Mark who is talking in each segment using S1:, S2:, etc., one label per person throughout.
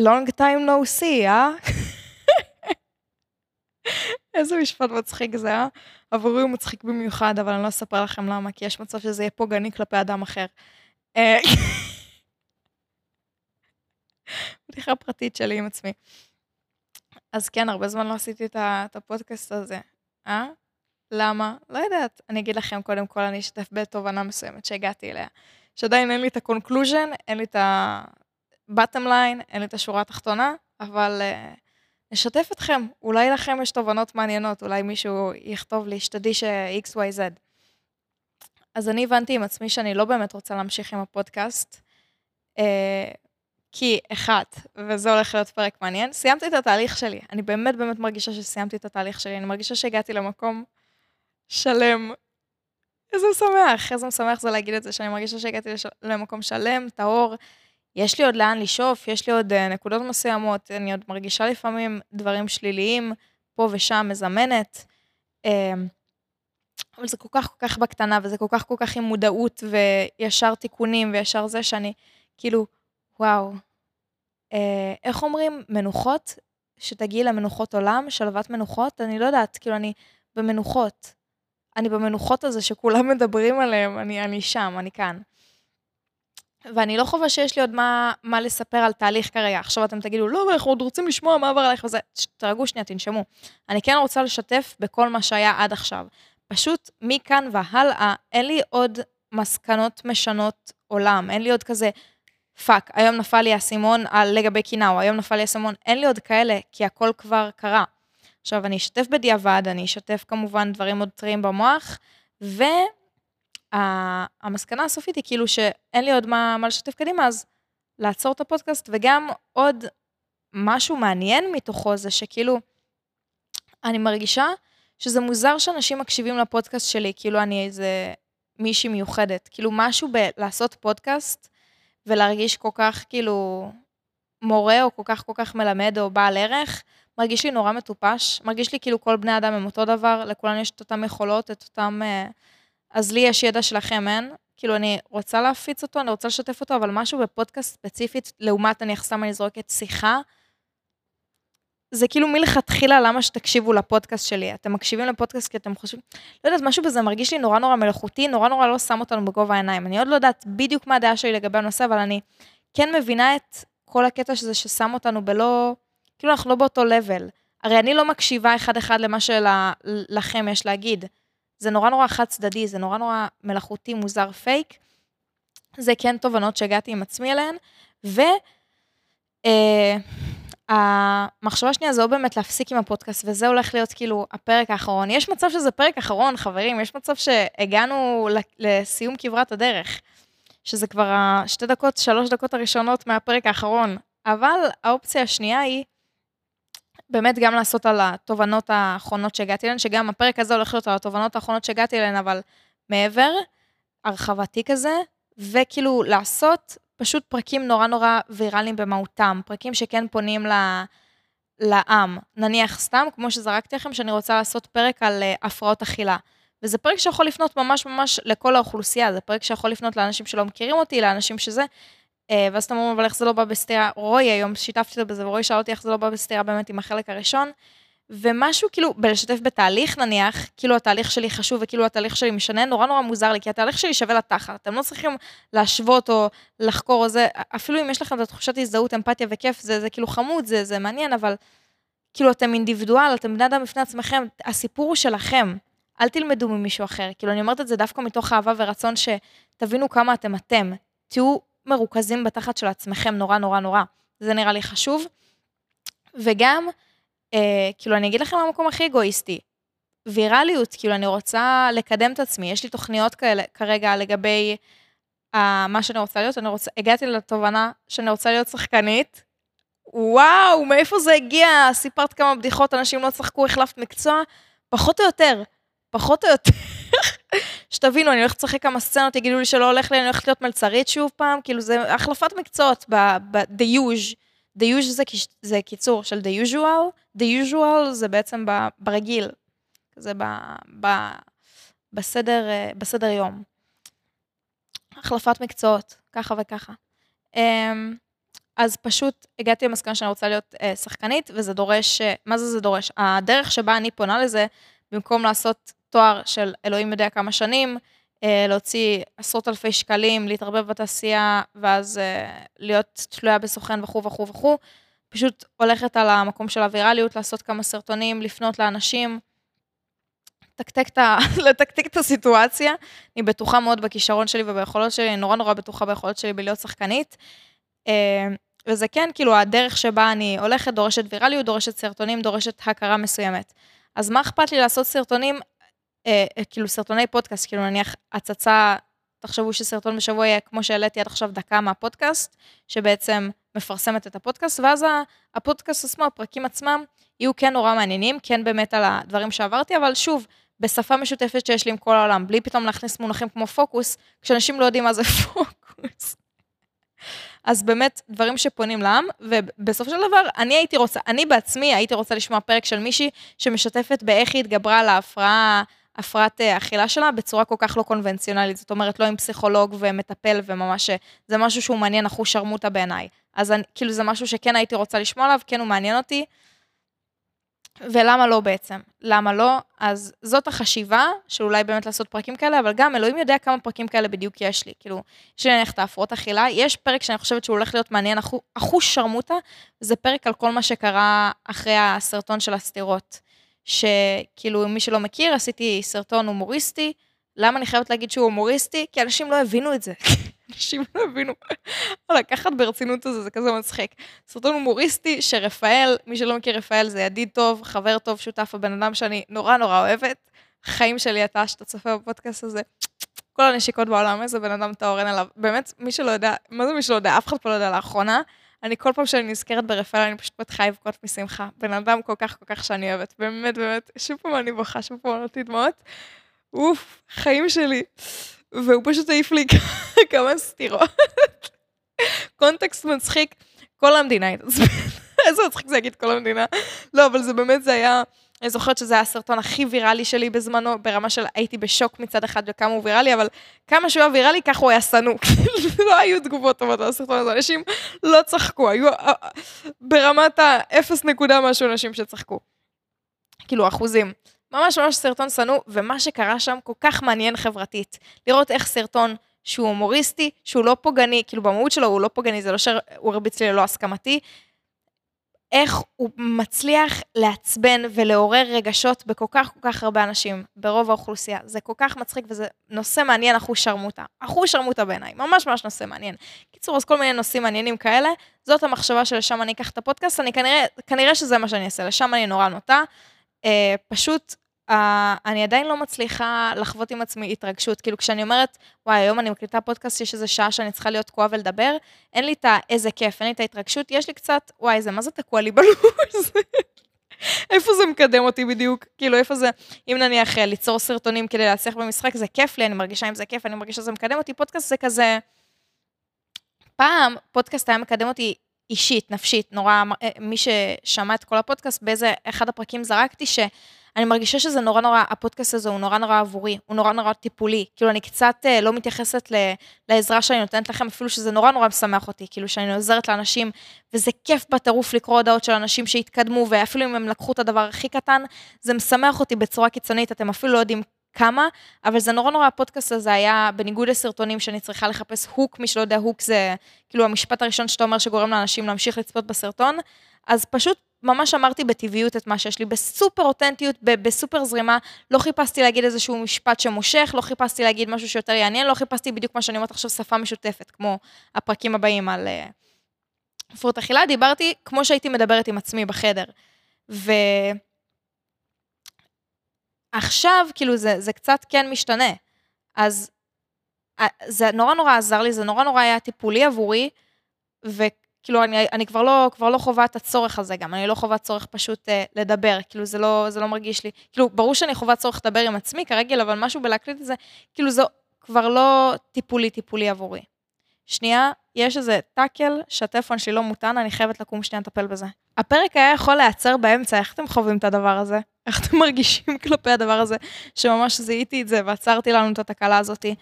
S1: long time no see, אה? איזה משפט מצחיק זה, אה? עבורי הוא מצחיק במיוחד, אבל אני לא אספר לכם למה, כי יש מצב שזה יהיה פוגעני כלפי אדם אחר. אה, בדיחה פרטית שלי עם עצמי. אז כן, הרבה זמן לא עשיתי את הפודקאסט הזה. אה? למה? לא יודעת. אני אגיד לכם, קודם כל, אני אשתף בתובנה מסוימת שהגעתי אליה. שעדיין אין לי את ה-conclusion, אין לי את ה-bottom line, אין לי את השורה התחתונה, אבל uh, נשתף אתכם. אולי לכם יש תובנות מעניינות, אולי מישהו יכתוב לי, שתדעי ש-XYZ. אז אני הבנתי עם עצמי שאני לא באמת רוצה להמשיך עם הפודקאסט, uh, כי אחת, וזה הולך להיות פרק מעניין, סיימתי את התהליך שלי. אני באמת באמת מרגישה שסיימתי את התהליך שלי, אני מרגישה שהגעתי למקום שלם. איזה משמח, איזה משמח זה להגיד את זה, שאני מרגישה שהגעתי לש... למקום שלם, טהור. יש לי עוד לאן לשאוף, יש לי עוד uh, נקודות מסוימות, אני עוד מרגישה לפעמים דברים שליליים, פה ושם, מזמנת. Uh, אבל זה כל כך כל כך בקטנה, וזה כל כך כל כך עם מודעות, וישר תיקונים, וישר זה שאני, כאילו, וואו. Uh, איך אומרים? מנוחות? שתגיעי למנוחות עולם, שלוות מנוחות? אני לא יודעת, כאילו, אני במנוחות. אני במנוחות הזה שכולם מדברים עליהם, אני, אני שם, אני כאן. ואני לא חווה שיש לי עוד מה, מה לספר על תהליך כרגע. עכשיו אתם תגידו, לא, אנחנו עוד רוצים לשמוע מה עבר עליך וזה. תרגעו שנייה, תנשמו. אני כן רוצה לשתף בכל מה שהיה עד עכשיו. פשוט מכאן והלאה, אין לי עוד מסקנות משנות עולם. אין לי עוד כזה, fuck, היום נפל לי האסימון על לגבי קינאו, היום נפל לי האסימון, אין לי עוד כאלה, כי הכל כבר קרה. עכשיו, אני אשתף בדיעבד, אני אשתף כמובן דברים עוד טריים במוח, והמסקנה הסופית היא כאילו שאין לי עוד מה, מה לשתף קדימה, אז לעצור את הפודקאסט, וגם עוד משהו מעניין מתוכו זה שכאילו, אני מרגישה שזה מוזר שאנשים מקשיבים לפודקאסט שלי, כאילו אני איזה מישהי מיוחדת. כאילו משהו בלעשות פודקאסט ולהרגיש כל כך כאילו מורה או כל כך כל כך מלמד או בעל ערך, מרגיש לי נורא מטופש, מרגיש לי כאילו כל בני אדם הם אותו דבר, לכולנו יש את אותם יכולות, את אותם... אה, אז לי יש ידע שלכם, אין? כאילו, אני רוצה להפיץ אותו, אני רוצה לשתף אותו, אבל משהו בפודקאסט ספציפית, לעומת, אני סתם אני זורקת שיחה, זה כאילו מלכתחילה למה שתקשיבו לפודקאסט שלי. אתם מקשיבים לפודקאסט כי אתם חושבים, לא יודעת, משהו בזה מרגיש לי נורא נורא מלאכותי, נורא נורא לא שם אותנו בגובה העיניים. אני עוד לא יודעת בדיוק מה הדעה שלי לגבי הנושא, אבל אני כן מבינה את כל הקטע שזה ששם אותנו בלא... כאילו אנחנו לא באותו לבל. הרי אני לא מקשיבה אחד-אחד למה שלכם יש להגיד. זה נורא נורא חד צדדי, זה נורא נורא מלאכותי, מוזר, פייק. זה כן תובנות שהגעתי עם עצמי אליהן. ו... אה, השנייה זה או באמת להפסיק עם הפודקאסט, וזה הולך להיות כאילו הפרק האחרון. יש מצב שזה פרק אחרון, חברים, יש מצב שהגענו לסיום כברת הדרך, שזה כבר השתי דקות, שלוש דקות הראשונות מהפרק האחרון. אבל האופציה השנייה היא באמת גם לעשות על התובנות האחרונות שהגעתי אליהן, שגם הפרק הזה הולך להיות על התובנות האחרונות שהגעתי אליהן, אבל מעבר, הרחבתי כזה, וכאילו לעשות פשוט פרקים נורא נורא ויראליים במהותם, פרקים שכן פונים ל... לעם. נניח סתם, כמו שזרקתי לכם, שאני רוצה לעשות פרק על uh, הפרעות אכילה. וזה פרק שיכול לפנות ממש ממש לכל האוכלוסייה, זה פרק שיכול לפנות לאנשים שלא מכירים אותי, לאנשים שזה, ואז אתם אומרים, אבל איך זה לא בא בסתירה? רועי היום שיתפתי אותו בזה, ורועי שאל אותי איך זה לא בא בסתירה באמת עם החלק הראשון. ומשהו כאילו, בלשתף בתהליך נניח, כאילו התהליך שלי חשוב וכאילו התהליך שלי משנה, נורא נורא מוזר לי, כי התהליך שלי שווה לתחת. אתם לא צריכים להשוות או לחקור או זה, אפילו אם יש לכם את התחושת הזדהות, אמפתיה וכיף, זה, זה כאילו חמוד, זה, זה מעניין, אבל כאילו אתם אינדיבידואל, אתם בני אדם בפני עצמכם, הסיפור הוא שלכם. אל תלמדו ממישהו אחר. כאילו, אני אומרת את זה דווקא מתוך אהבה ורצון שתבינו כמה אתם אתם. תהיו מרוכזים בתחת של עצמכם נורא נורא נורא. זה נראה לי חשוב. וגם, אה, כאילו, אני אגיד לכם המקום הכי אגואיסטי. ויראליות, כאילו, אני רוצה לקדם את עצמי. יש לי תוכניות כאלה כרגע לגבי uh, מה שאני רוצה להיות. אני רוצה, הגעתי לתובנה שאני רוצה להיות שחקנית. וואו, מאיפה זה הגיע? סיפרת כמה בדיחות, אנשים לא צחקו, החלפת מקצוע. פחות או יותר, פחות או יותר. שתבינו, אני הולכת לשחק כמה סצנות, יגידו לי שלא הולך לי, אני הולכת להיות מלצרית שוב פעם, כאילו זה החלפת מקצועות ב-the usual. the usual זה, זה קיצור של the usual, the usual זה בעצם ב, ברגיל, זה ב, ב, בסדר, בסדר יום. החלפת מקצועות, ככה וככה. Um, אז פשוט הגעתי למסקנה שאני רוצה להיות אה, שחקנית, וזה דורש, אה, מה זה זה דורש? הדרך שבה אני פונה לזה, במקום לעשות תואר של אלוהים יודע כמה שנים, אה, להוציא עשרות אלפי שקלים, להתערבב בתעשייה, ואז אה, להיות תלויה בסוכן וכו' וכו' וכו', פשוט הולכת על המקום של הווירליות, לעשות כמה סרטונים, לפנות לאנשים, לתקתק את, הסיטואציה. אני בטוחה מאוד בכישרון שלי וביכולות שלי, אני נורא נורא בטוחה ביכולות שלי בלהיות שחקנית. אה, וזה כן, כאילו, הדרך שבה אני הולכת דורשת ויראליות, דורשת סרטונים, דורשת הכרה מסוימת. אז מה אכפת לי לעשות סרטונים, אה, אה, כאילו, סרטוני פודקאסט, כאילו, נניח הצצה, תחשבו שסרטון בשבוע יהיה, כמו שהעליתי עד עכשיו, דקה מהפודקאסט, שבעצם מפרסמת את הפודקאסט, ואז הפודקאסט עצמו, הפרקים עצמם, יהיו כן נורא מעניינים, כן באמת על הדברים שעברתי, אבל שוב, בשפה משותפת שיש לי עם כל העולם, בלי פתאום להכניס מונחים כמו פוקוס, כשאנשים לא יודעים מה זה פוקוס. אז באמת, דברים שפונים לעם, ובסופו של דבר, אני הייתי רוצה, אני בעצמי הייתי רוצה לשמוע פרק של מישהי שמשתפת באיך היא התגברה על ההפרעה, הפרעת אה, אכילה שלה בצורה כל כך לא קונבנציונלית, זאת אומרת, לא עם פסיכולוג ומטפל וממש, זה משהו שהוא מעניין אחוז שרמוטה בעיניי. אז אני, כאילו זה משהו שכן הייתי רוצה לשמוע עליו, כן הוא מעניין אותי. ולמה לא בעצם? למה לא? אז זאת החשיבה, של אולי באמת לעשות פרקים כאלה, אבל גם אלוהים יודע כמה פרקים כאלה בדיוק יש לי. כאילו, יש לי נניח את ההפרעות אכילה, יש פרק שאני חושבת שהוא הולך להיות מעניין, אחוש שרמוטה, זה פרק על כל מה שקרה אחרי הסרטון של הסתירות. שכאילו, מי שלא מכיר, עשיתי סרטון הומוריסטי. למה אני חייבת להגיד שהוא הומוריסטי? כי אנשים לא הבינו את זה. אנשים לא הבינו. לקחת ברצינות את זה, זה כזה מצחיק. סרטון הומוריסטי שרפאל, מי שלא מכיר רפאל זה ידיד טוב, חבר טוב, שותף, הבן אדם שאני נורא נורא אוהבת. חיים שלי אתה, שאתה צופה בפודקאסט הזה. כל הנשיקות בעולם, איזה בן אדם טהור אין עליו. באמת, מי שלא יודע, מה זה מי שלא יודע? אף אחד פה לא יודע לאחרונה. אני כל פעם שאני נזכרת ברפאל, אני פשוט מתחילה לבכות משמחה. בן אדם כל כך כל כך שאני אוהבת. באמת, באמת, שוב פעם אני בוכה, שוב פעם אני דמעות. אוף, חיים שלי. והוא פשוט העיף לי כמה סתירות. קונטקסט מצחיק, כל המדינה התעצבנת. איזה מצחיק זה להגיד כל המדינה. לא, אבל זה באמת, זה היה... אני זוכרת שזה היה הסרטון הכי ויראלי שלי בזמנו, ברמה של הייתי בשוק מצד אחד וכמה הוא ויראלי, אבל כמה שהוא היה ויראלי, ככה הוא היה שנוא. לא היו תגובות טובות על הסרטון הזה, אנשים לא צחקו, היו אה, ברמת האפס נקודה משהו אנשים שצחקו. כאילו, אחוזים. ממש ממש סרטון שנוא, ומה שקרה שם כל כך מעניין חברתית. לראות איך סרטון שהוא הומוריסטי, שהוא לא פוגעני, כאילו במהות שלו הוא לא פוגעני, זה לא שהוא הרביץ לי ללא הסכמתי, איך הוא מצליח לעצבן ולעורר רגשות בכל כך כל כך הרבה אנשים, ברוב האוכלוסייה. זה כל כך מצחיק וזה נושא מעניין, אחוז שרמוטה. אחוז שרמוטה בעיניי, ממש ממש נושא מעניין. קיצור, אז כל מיני נושאים מעניינים כאלה, זאת המחשבה שלשם אני אקח את הפודקאסט, אני כנראה, כנראה שזה מה שאני אעשה, לשם אני נורא נוטה. אה, פשוט Uh, אני עדיין לא מצליחה לחוות עם עצמי התרגשות. כאילו, כשאני אומרת, וואי, היום אני מקליטה פודקאסט, יש איזה שעה שאני צריכה להיות תקועה ולדבר, אין לי את האיזה כיף, אין לי את ההתרגשות, יש לי קצת, וואי, זה מה זה תקוע לי בלו"ז? איפה זה מקדם אותי בדיוק? כאילו, איפה זה, אם נניח אה, ליצור סרטונים כדי להצליח במשחק, זה כיף לי, אני מרגישה אם זה כיף, אני מרגישה שזה מקדם אותי, פודקאסט זה כזה... פעם, פודקאסט היה מקדם אותי אישית, נפשית, נורא, אה, מי ששמע את כל הפודקאסט, באיזה אחד הפרקים זרקתי, ש... אני מרגישה שזה נורא נורא, הפודקאסט הזה הוא נורא נורא עבורי, הוא נורא נורא טיפולי. כאילו, אני קצת אה, לא מתייחסת ל, לעזרה שאני נותנת לכם, אפילו שזה נורא נורא משמח אותי, כאילו, שאני עוזרת לאנשים, וזה כיף בטירוף לקרוא הודעות של אנשים שהתקדמו, ואפילו אם הם לקחו את הדבר הכי קטן, זה משמח אותי בצורה קיצונית, אתם אפילו לא יודעים כמה, אבל זה נורא נורא, הפודקאסט הזה היה בניגוד לסרטונים שאני צריכה לחפש הוק, מי שלא יודע, הוק זה כאילו המשפט הראשון שאתה אומר שגורם לאנשים להמשיך לצפות בסרטון, אז פשוט ממש אמרתי בטבעיות את מה שיש לי, בסופר אותנטיות, בסופר זרימה, לא חיפשתי להגיד איזשהו משפט שמושך, לא חיפשתי להגיד משהו שיותר יעניין, לא חיפשתי בדיוק מה שאני אומרת עכשיו, שפה משותפת, כמו הפרקים הבאים על הפרעות אה, אכילה, דיברתי כמו שהייתי מדברת עם עצמי בחדר. ועכשיו, כאילו, זה, זה קצת כן משתנה. אז אה, זה נורא נורא עזר לי, זה נורא נורא היה טיפולי עבורי, ו... כאילו, אני, אני כבר, לא, כבר לא חווה את הצורך הזה גם, אני לא חווה צורך פשוט אה, לדבר, כאילו, זה לא, זה לא מרגיש לי, כאילו, ברור שאני חווה צורך לדבר עם עצמי כרגיל, אבל משהו בלהקליט את זה, כאילו, זה כבר לא טיפולי, טיפולי עבורי. שנייה, יש איזה טאקל שהטלפון שלי לא מותן, אני חייבת לקום שנייה לטפל בזה. הפרק היה יכול להיעצר באמצע, איך אתם חווים את הדבר הזה? איך אתם מרגישים כלפי הדבר הזה, שממש זיהיתי את זה ועצרתי לנו את התקלה הזאתי?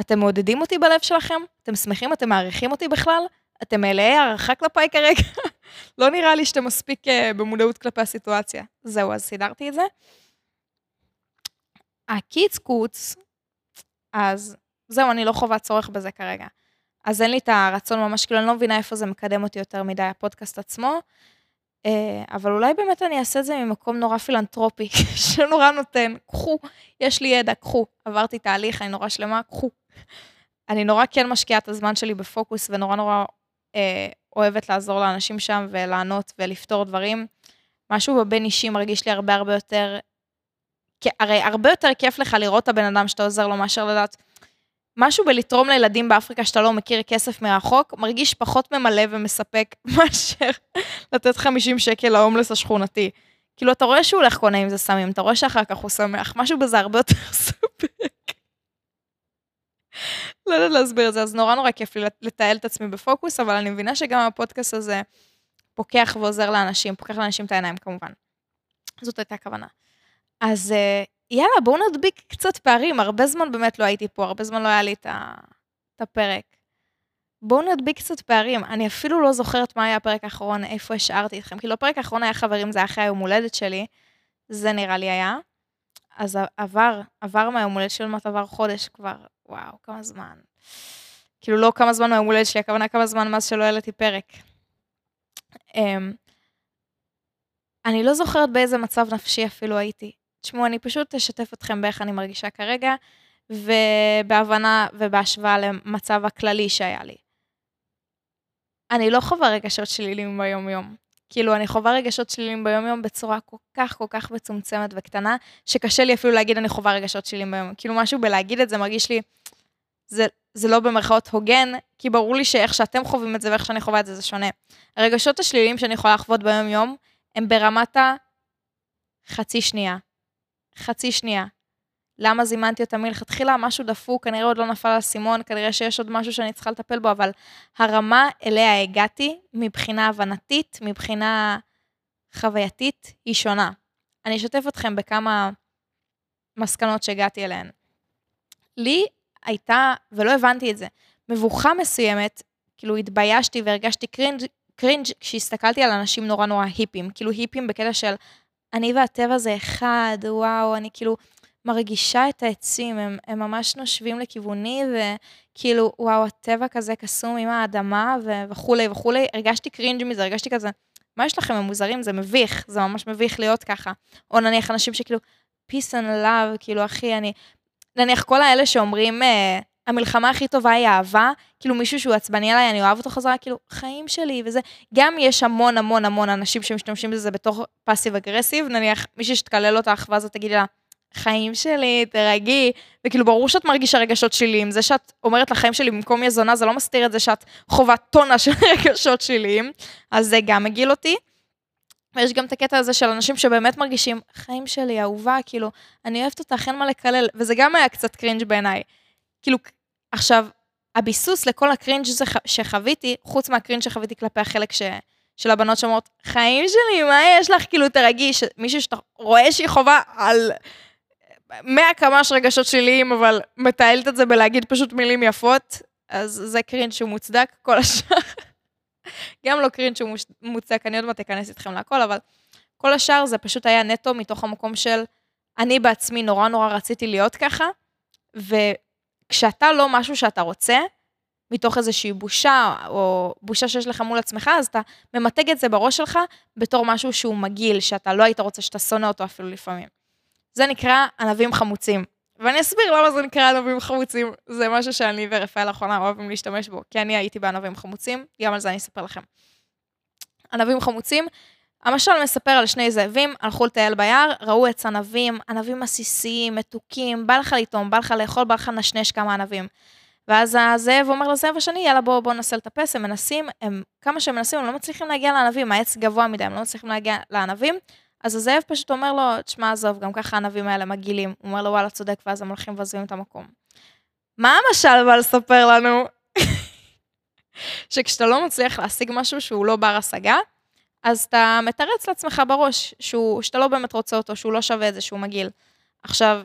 S1: אתם מעודדים אותי בלב שלכם? אתם שמחים? אתם מעריכים אותי בכלל? אתם מלאי הערכה כלפיי כרגע? לא נראה לי שאתם מספיק uh, במודעות כלפי הסיטואציה. זהו, אז סידרתי את זה. הקיץ קוץ, אז זהו, אני לא חווה צורך בזה כרגע. אז אין לי את הרצון ממש, כאילו, אני לא מבינה איפה זה מקדם אותי יותר מדי, הפודקאסט עצמו. אה, אבל אולי באמת אני אעשה את זה ממקום נורא פילנטרופי, שנורא נותן, קחו, יש לי ידע, קחו. עברתי תהליך, אני נורא שלמה, קחו. אני נורא כן משקיעה את הזמן שלי בפוקוס, ונורא נורא אה, אוהבת לעזור לאנשים שם, ולענות ולפתור דברים. משהו בבין אישי מרגיש לי הרבה הרבה יותר, הרי הרבה יותר כיף לך לראות את הבן אדם שאתה עוזר לו, מאשר לדעת, משהו בלתרום לילדים באפריקה שאתה לא מכיר כסף מרחוק, מרגיש פחות ממלא ומספק מאשר לתת 50 שקל להומלס השכונתי. כאילו, אתה רואה שהוא הולך קונה עם זה סמים, אתה רואה שאחר כך הוא שמח, משהו בזה הרבה יותר ספק. לא יודעת להסביר את זה, אז נורא נורא כיף לי לתעל את עצמי בפוקוס, אבל אני מבינה שגם הפודקאסט הזה פוקח ועוזר לאנשים, פוקח לאנשים את העיניים כמובן. זאת הייתה הכוונה. אז אה, יאללה, בואו נדביק קצת פערים, הרבה זמן באמת לא הייתי פה, הרבה זמן לא היה לי את, ה... את הפרק. בואו נדביק קצת פערים. אני אפילו לא זוכרת מה היה הפרק האחרון, איפה השארתי אתכם. כאילו, הפרק האחרון היה חברים, זה היה אחרי היום הולדת שלי, זה נראה לי היה. אז עבר, עבר מהיום הולדת שלי, עוד עבר חודש כבר, וואו, כמה זמן. כאילו, לא כמה זמן מהיום הולדת שלי, הכוונה כמה זמן מאז שלא העליתי פרק. Um, אני לא זוכרת באיזה מצב נפשי אפילו הייתי. תשמעו, אני פשוט אשתף אתכם באיך אני מרגישה כרגע, ובהבנה ובהשוואה למצב הכללי שהיה לי. אני לא חווה רגשות שליליים ביום-יום. כאילו, אני חווה רגשות שליליים ביום-יום בצורה כל כך כל כך מצומצמת וקטנה, שקשה לי אפילו להגיד אני חווה רגשות שליליים ביום-יום. כאילו, משהו בלהגיד את זה מרגיש לי, זה, זה לא במרכאות הוגן, כי ברור לי שאיך שאתם חווים את זה ואיך שאני חווה את זה, זה שונה. הרגשות השליליים שאני יכולה לחוות ביום-יום, הם ברמת החצי שנייה. חצי שנייה. למה זימנתי אותה מלכתחילה? משהו דפוק, כנראה עוד לא נפל האסימון, כנראה שיש עוד משהו שאני צריכה לטפל בו, אבל הרמה אליה הגעתי, מבחינה הבנתית, מבחינה חווייתית, היא שונה. אני אשתף אתכם בכמה מסקנות שהגעתי אליהן. לי הייתה, ולא הבנתי את זה, מבוכה מסוימת, כאילו התביישתי והרגשתי קרינג', קרינג' כשהסתכלתי על אנשים נורא נורא היפים, כאילו היפים בקטע של אני והטבע זה אחד, וואו, אני כאילו מרגישה את העצים, הם, הם ממש נושבים לכיווני, וכאילו, וואו, הטבע כזה קסום עם האדמה ו- וכולי וכולי. הרגשתי קרינג' מזה, הרגשתי כזה, מה יש לכם, הם מוזרים? זה מביך, זה ממש מביך להיות ככה. או נניח אנשים שכאילו, peace and love, כאילו, אחי, אני... נניח כל האלה שאומרים, אה, המלחמה הכי טובה היא אהבה, כאילו מישהו שהוא עצבני עליי, אני אוהב אותו חזרה, כאילו, חיים שלי וזה. גם יש המון המון המון אנשים שמשתמשים בזה בתור פאסיב אגרסיב, נניח מישהי שתקלל אותך, ואז את תגידי לה, חיים שלי, תרגי, וכאילו ברור שאת מרגישה רגשות שליליים, זה שאת אומרת לחיים שלי במקום יזונה, זה לא מסתיר את זה שאת חווה טונה של רגשות שליליים, אז זה גם מגעיל אותי. ויש גם את הקטע הזה של אנשים שבאמת מרגישים, חיים שלי, אהובה, כאילו, אני אוהבת אותך, אין מה לקלל, וזה גם היה קצת cringe בעיניי. כאילו, עכשיו, הביסוס לכל ה cringe שחוויתי, חוץ מה cringe שחוויתי כלפי החלק ש... של הבנות שאומרות, חיים שלי, מה יש לך? כאילו, תראי, מישהו שאתה רואה שהיא חווה על 100 קמ"ש רגשות שליליים, אבל מתעלת את זה בלהגיד פשוט מילים יפות, אז זה cringe שהוא מוצדק, כל השאר. גם לא cringe שהוא מוצדק, אני עוד מעט אכנס איתכם להכל, אבל כל השאר זה פשוט היה נטו מתוך המקום של, אני בעצמי נורא נורא רציתי להיות ככה, ו... כשאתה לא משהו שאתה רוצה, מתוך איזושהי בושה, או בושה שיש לך מול עצמך, אז אתה ממתג את זה בראש שלך בתור משהו שהוא מגעיל, שאתה לא היית רוצה שאתה שונא אותו אפילו לפעמים. זה נקרא ענבים חמוצים. ואני אסביר למה זה נקרא ענבים חמוצים. זה משהו שאני ורפאל לאחרונה אוהבים להשתמש בו, כי אני הייתי בענבים חמוצים, גם על זה אני אספר לכם. ענבים חמוצים המשל מספר על שני זאבים, הלכו לטייל ביער, ראו עץ ענבים, ענבים עסיסיים, מתוקים, בא לך לטעום, בא לך לאכול, בא לך לנשנש כמה ענבים. ואז הזאב אומר לזאב השני, יאללה בוא, בוא ננסה לטפס, הם מנסים, הם, כמה שהם מנסים, הם לא מצליחים להגיע לענבים, העץ גבוה מדי, הם לא מצליחים להגיע לענבים. אז הזאב פשוט אומר לו, תשמע, עזוב, גם ככה הענבים האלה מגעילים. הוא אומר לו, וואלה, צודק, ואז הם הולכים ועוזבים את המקום. מה המשל בא לספר לנו? שכשאתה לא מצליח להשיג משהו שהוא לא בר השגה, אז אתה מתרץ לעצמך בראש שהוא, שאתה לא באמת רוצה אותו, שהוא לא שווה את זה, שהוא מגעיל. עכשיו,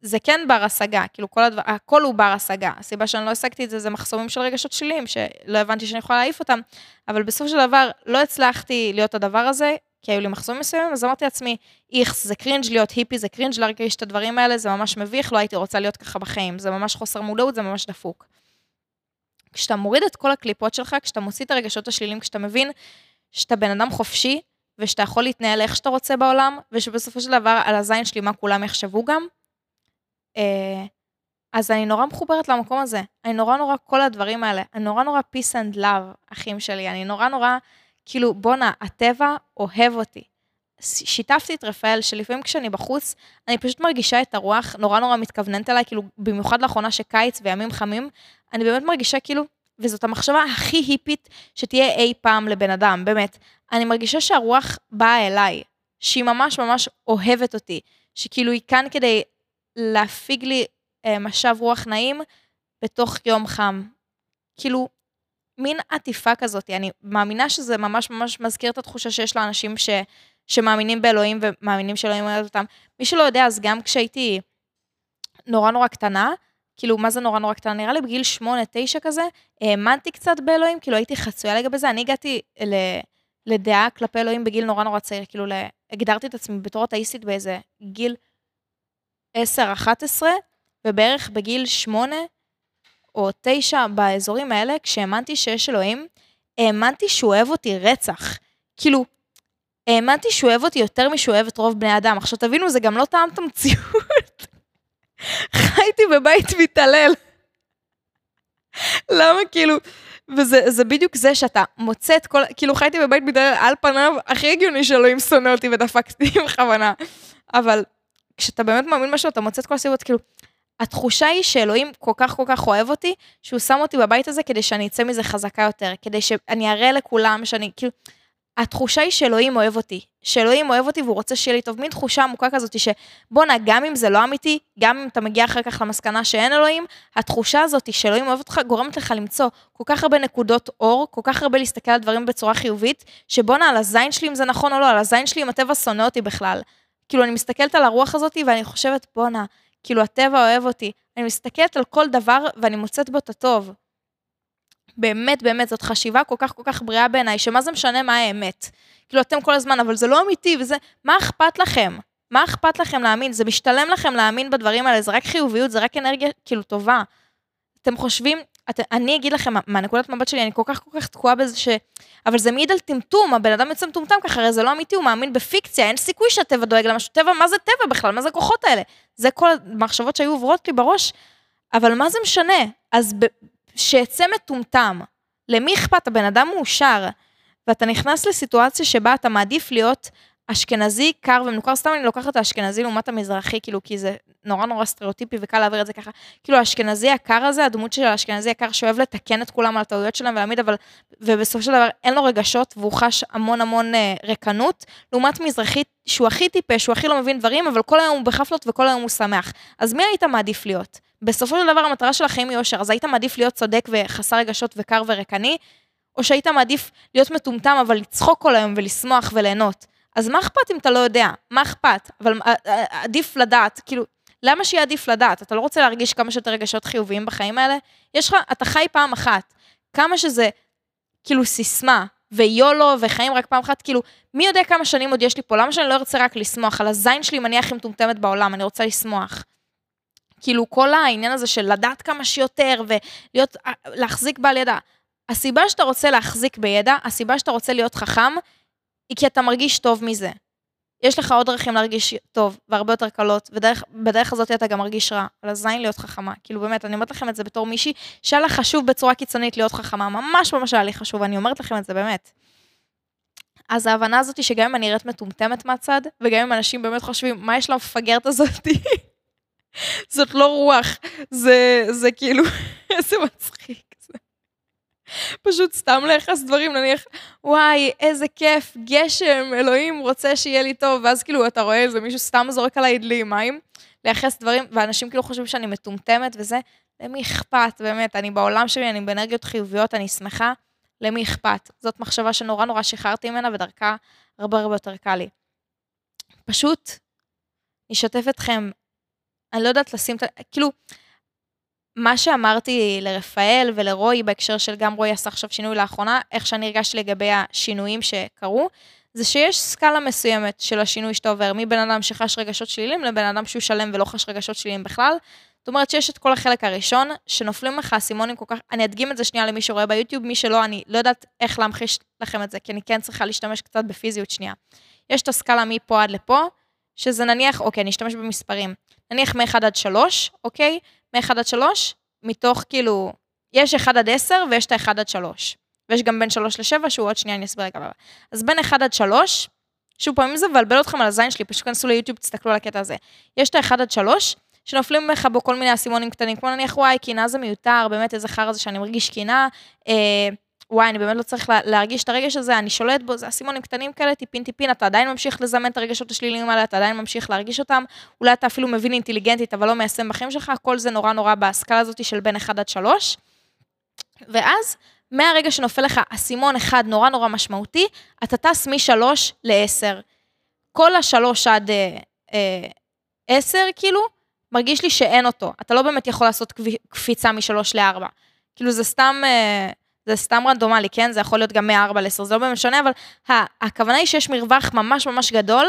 S1: זה כן בר השגה, כאילו כל הדבר, הכל הוא בר השגה. הסיבה שאני לא השגתי את זה, זה מחסומים של רגשות שליליים, שלא הבנתי שאני יכולה להעיף אותם, אבל בסופו של דבר לא הצלחתי להיות הדבר הזה, כי היו לי מחסומים מסוימים, אז אמרתי לעצמי, איכס, זה קרינג' להיות היפי, זה קרינג' להרגיש את הדברים האלה, זה ממש מביך, לא הייתי רוצה להיות ככה בחיים, זה ממש חוסר מודעות, זה ממש דפוק. כשאתה מוריד את כל הקליפות שלך, כשאתה מוציא את הרגשות השליליים, כשאתה מבין שאתה בן אדם חופשי, ושאתה יכול להתנהל איך שאתה רוצה בעולם, ושבסופו של דבר על הזין שלי מה כולם יחשבו גם, אה, אז אני נורא מחוברת למקום הזה. אני נורא נורא כל הדברים האלה. אני נורא נורא peace and love, אחים שלי. אני נורא נורא, כאילו, בואנה, הטבע אוהב אותי. שיתפתי את רפאל, שלפעמים כשאני בחוץ, אני פשוט מרגישה את הרוח, נורא נורא מתכווננת אליי, כאילו, במיוחד לאחרונה שקיץ וימים חמים, אני באמת מרגישה כאילו, וזאת המחשבה הכי היפית שתהיה אי פעם לבן אדם, באמת. אני מרגישה שהרוח באה אליי, שהיא ממש ממש אוהבת אותי, שכאילו היא כאן כדי להפיג לי אה, משב רוח נעים בתוך יום חם. כאילו, מין עטיפה כזאת, אני מאמינה שזה ממש ממש מזכיר את התחושה שיש לאנשים ש, שמאמינים באלוהים ומאמינים שאלוהים אוהב אותם. מי שלא יודע, אז גם כשהייתי נורא נורא קטנה, כאילו, מה זה נורא נורא קטנה? נראה לי בגיל שמונה, תשע כזה, האמנתי קצת באלוהים, כאילו הייתי חצויה לגבי זה. אני הגעתי ל, לדעה כלפי אלוהים בגיל נורא נורא צעיר, כאילו, הגדרתי את עצמי בתור אתאיסטית באיזה גיל 10-11, ובערך בגיל 8 או 9 באזורים האלה, כשהאמנתי שיש אלוהים, האמנתי שהוא אוהב אותי רצח. כאילו, האמנתי שהוא אוהב אותי יותר משהוא אוהב את רוב בני אדם. עכשיו תבינו, זה גם לא טעם את המציאות. חייתי בבית מתעלל. למה כאילו, וזה בדיוק זה שאתה מוצא את כל, כאילו חייתי בבית מתעלל על פניו, הכי הגיוני שאלוהים שונא אותי ודפקתי בכוונה. אבל כשאתה באמת מאמין משהו, אתה מוצא את כל הסיבות, כאילו, התחושה היא שאלוהים כל כך כל כך אוהב אותי, שהוא שם אותי בבית הזה כדי שאני אצא מזה חזקה יותר, כדי שאני אראה לכולם שאני, כאילו, התחושה היא שאלוהים אוהב אותי, שאלוהים אוהב אותי והוא רוצה שיהיה לי טוב, מין תחושה עמוקה כזאת שבואנה, גם אם זה לא אמיתי, גם אם אתה מגיע אחר כך למסקנה שאין אלוהים, התחושה הזאת שאלוהים אוהב אותך גורמת לך למצוא כל כך הרבה נקודות אור, כל כך הרבה להסתכל על דברים בצורה חיובית, שבואנה, על הזין שלי אם זה נכון או לא, על הזין שלי אם הטבע שונא אותי בכלל. כאילו, אני מסתכלת על הרוח הזאת ואני חושבת, בואנה, כאילו, הטבע אוהב אותי. אני מסתכלת על כל דבר ואני מוצאת בו את הטוב. באמת, באמת, זאת חשיבה כל כך כל כך בריאה בעיניי, שמה זה משנה מה האמת. כאילו, אתם כל הזמן, אבל זה לא אמיתי, וזה, מה אכפת לכם? מה אכפת לכם להאמין? זה משתלם לכם להאמין בדברים האלה, זה רק חיוביות, זה רק אנרגיה, כאילו, טובה. אתם חושבים, את, אני אגיד לכם, מהנקודת מבט שלי, אני כל כך כל כך תקועה בזה ש... אבל זה מעיד על טמטום, הבן אדם יוצא מטומטם ככה, הרי זה לא אמיתי, הוא מאמין בפיקציה, אין סיכוי שהטבע דואג למשהו. טבע, מה זה טבע בכלל? מה זה הכוחות האלה? זה כל המחשבות שהיו עוברות לי בראש, אבל מה זה משנה? אז ב... שיצא מטומטם, למי אכפת? הבן אדם מאושר, ואתה נכנס לסיטואציה שבה אתה מעדיף להיות אשכנזי קר ומנוכר, סתם אני לוקחת את האשכנזי לעומת המזרחי, כאילו, כי זה נורא נורא סטריאוטיפי וקל להעביר את זה ככה. כאילו, האשכנזי הקר הזה, הדמות של האשכנזי הקר שאוהב לתקן את כולם על הטעויות שלהם ולהעמיד, אבל, ובסופו של דבר אין לו רגשות והוא חש המון המון אה, רקנות, לעומת מזרחי שהוא הכי טיפש, שהוא הכי לא מבין דברים, אבל כל היום הוא בחפלות וכל היום הוא שמח. אז מי היית מעדיף להיות? בסופו של דבר המטרה של החיים היא אושר, אז היית מעדיף להיות צודק וחסר רגשות וקר ורקני, או שהיית מעדיף להיות מטומטם אבל לצחוק כל היום ולשמוח וליהנות. אז מה אכפת אם אתה לא יודע? מה אכפת? אבל אה, אה, עדיף לדעת, כאילו, למה שיהיה עדיף לדעת? אתה לא רוצה להרגיש כמה שיותר רגשות חיוביים בחיים האלה? יש לך, אתה חי פעם אחת. כמה שזה, כאילו, סיסמה, ויולו, וחיים רק פעם אחת, כאילו, מי יודע כמה שנים עוד יש לי פה? למה שאני לא ארצה רק לשמוח? על הזין שלי אני הכי מטומטמת בעולם, אני רוצה לשמוח. כאילו, כל העניין הזה של לדעת כמה שיותר, ולהיות, אה, להחזיק בעל ידע. הסיבה שאתה רוצה להחזיק בידע, הסיבה שאתה רוצה להיות חכם, היא כי אתה מרגיש טוב מזה. יש לך עוד דרכים להרגיש טוב, והרבה יותר קלות, ובדרך הזאת אתה גם מרגיש רע. על הזין להיות חכמה. כאילו באמת, אני אומרת לכם את זה בתור מישהי שהיה לה חשוב בצורה קיצונית להיות חכמה, ממש ממש היה לי חשוב, אני אומרת לכם את זה באמת. אז ההבנה הזאת היא שגם אם אני נראית מטומטמת מהצד, וגם אם אנשים באמת חושבים, מה יש למפגרת הזאתי? זאת לא רוח, זה, זה כאילו, איזה מצחיק. פשוט סתם לייחס דברים, נניח, וואי, איזה כיף, גשם, אלוהים רוצה שיהיה לי טוב, ואז כאילו אתה רואה איזה מישהו סתם זורק עליי דלי מים, לייחס דברים, ואנשים כאילו חושבים שאני מטומטמת וזה, למי אכפת, באמת, אני בעולם שלי, אני באנרגיות חיוביות, אני שמחה, למי אכפת. זאת מחשבה שנורא נורא שחררתי ממנה, ודרכה הרבה הרבה יותר קל לי. פשוט, אשתף אתכם אני לא יודעת לשים את ה... כאילו, מה שאמרתי לרפאל ולרועי בהקשר של גם רועי עשה עכשיו שינוי לאחרונה, איך שאני הרגשתי לגבי השינויים שקרו, זה שיש סקאלה מסוימת של השינוי שאתה עובר, מבן אדם שחש רגשות שליליים לבן אדם שהוא שלם ולא חש רגשות שליליים בכלל. זאת אומרת שיש את כל החלק הראשון, שנופלים לך אסימונים כל כך, אני אדגים את זה שנייה למי שרואה ביוטיוב, מי שלא, אני לא יודעת איך להמחיש לכם את זה, כי אני כן צריכה להשתמש קצת בפיזיות שנייה. יש את הסקאלה מפה עד לפה, שזה נניח, אוקיי, אני אשתמש במספרים. נניח מ-1 עד 3, אוקיי? מ-1 עד 3, מתוך כאילו, יש 1 עד 10 ויש את ה-1 עד 3. ויש גם בין 3 ל-7, שהוא עוד שנייה אני אסביר רגע. אז בין 1 עד 3, שוב פעם, אם זה מבלבל אתכם על הזין שלי, פשוט כנסו ליוטיוב, תסתכלו על הקטע הזה. יש את ה-1 עד 3, שנופלים לך בו כל מיני אסימונים קטנים, כמו נניח, וואי, קינה זה מיותר, באמת איזה חרא זה שאני מרגיש קינה, אה, וואי, אני באמת לא צריך לה, להרגיש את הרגש הזה, אני שולט בו, זה אסימונים קטנים כאלה, טיפין טיפין, אתה עדיין ממשיך לזמן את הרגשות השליליים האלה, אתה עדיין ממשיך להרגיש אותם, אולי אתה אפילו מבין אינטליגנטית, אבל לא מיישם בחיים שלך, כל זה נורא נורא בהשכלה הזאת של בין 1 עד 3. ואז, מהרגע שנופל לך אסימון אחד נורא נורא משמעותי, אתה טס מ-3 ל-10. כל השלוש עד אה, אה, 10, כאילו, מרגיש לי שאין אותו. אתה לא באמת יכול לעשות קפיצה מ-3 ל-4. כאילו, זה סתם... אה, זה סתם רנדומלי, כן? זה יכול להיות גם מ-4 ל-10, זה לא באמת שונה, אבל הכוונה היא שיש מרווח ממש ממש גדול,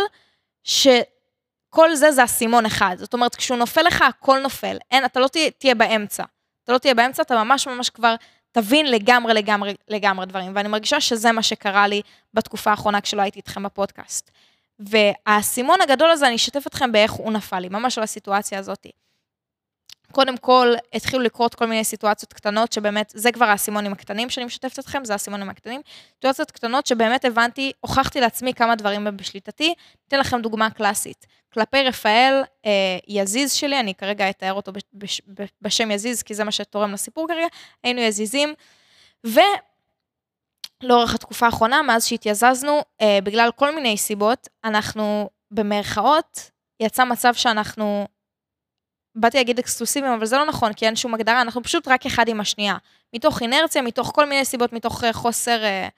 S1: שכל זה זה אסימון אחד. זאת אומרת, כשהוא נופל לך, הכל נופל. אין, אתה לא תהיה, תהיה באמצע. אתה לא תהיה באמצע, אתה ממש ממש כבר תבין לגמרי לגמרי לגמרי דברים. ואני מרגישה שזה מה שקרה לי בתקופה האחרונה כשלא הייתי איתכם בפודקאסט. והאסימון הגדול הזה, אני אשתף אתכם באיך הוא נפל לי, ממש על הסיטואציה הזאת. קודם כל, התחילו לקרות כל מיני סיטואציות קטנות, שבאמת, זה כבר האסימונים הקטנים שאני משתפת אתכם, זה האסימונים הקטנים. סיטואציות קטנות שבאמת הבנתי, הוכחתי לעצמי כמה דברים בשליטתי. אתן לכם דוגמה קלאסית. כלפי רפאל, אה, יזיז שלי, אני כרגע אתאר אותו בש, בשם יזיז, כי זה מה שתורם לסיפור כרגע, היינו יזיזים. ולאורך התקופה האחרונה, מאז שהתייזזנו, אה, בגלל כל מיני סיבות, אנחנו במרכאות, יצא מצב שאנחנו באתי להגיד אקסקלוסיביים, אבל זה לא נכון, כי אין שום הגדרה, אנחנו פשוט רק אחד עם השנייה. מתוך אינרציה, מתוך כל מיני סיבות, מתוך uh, חוסר uh,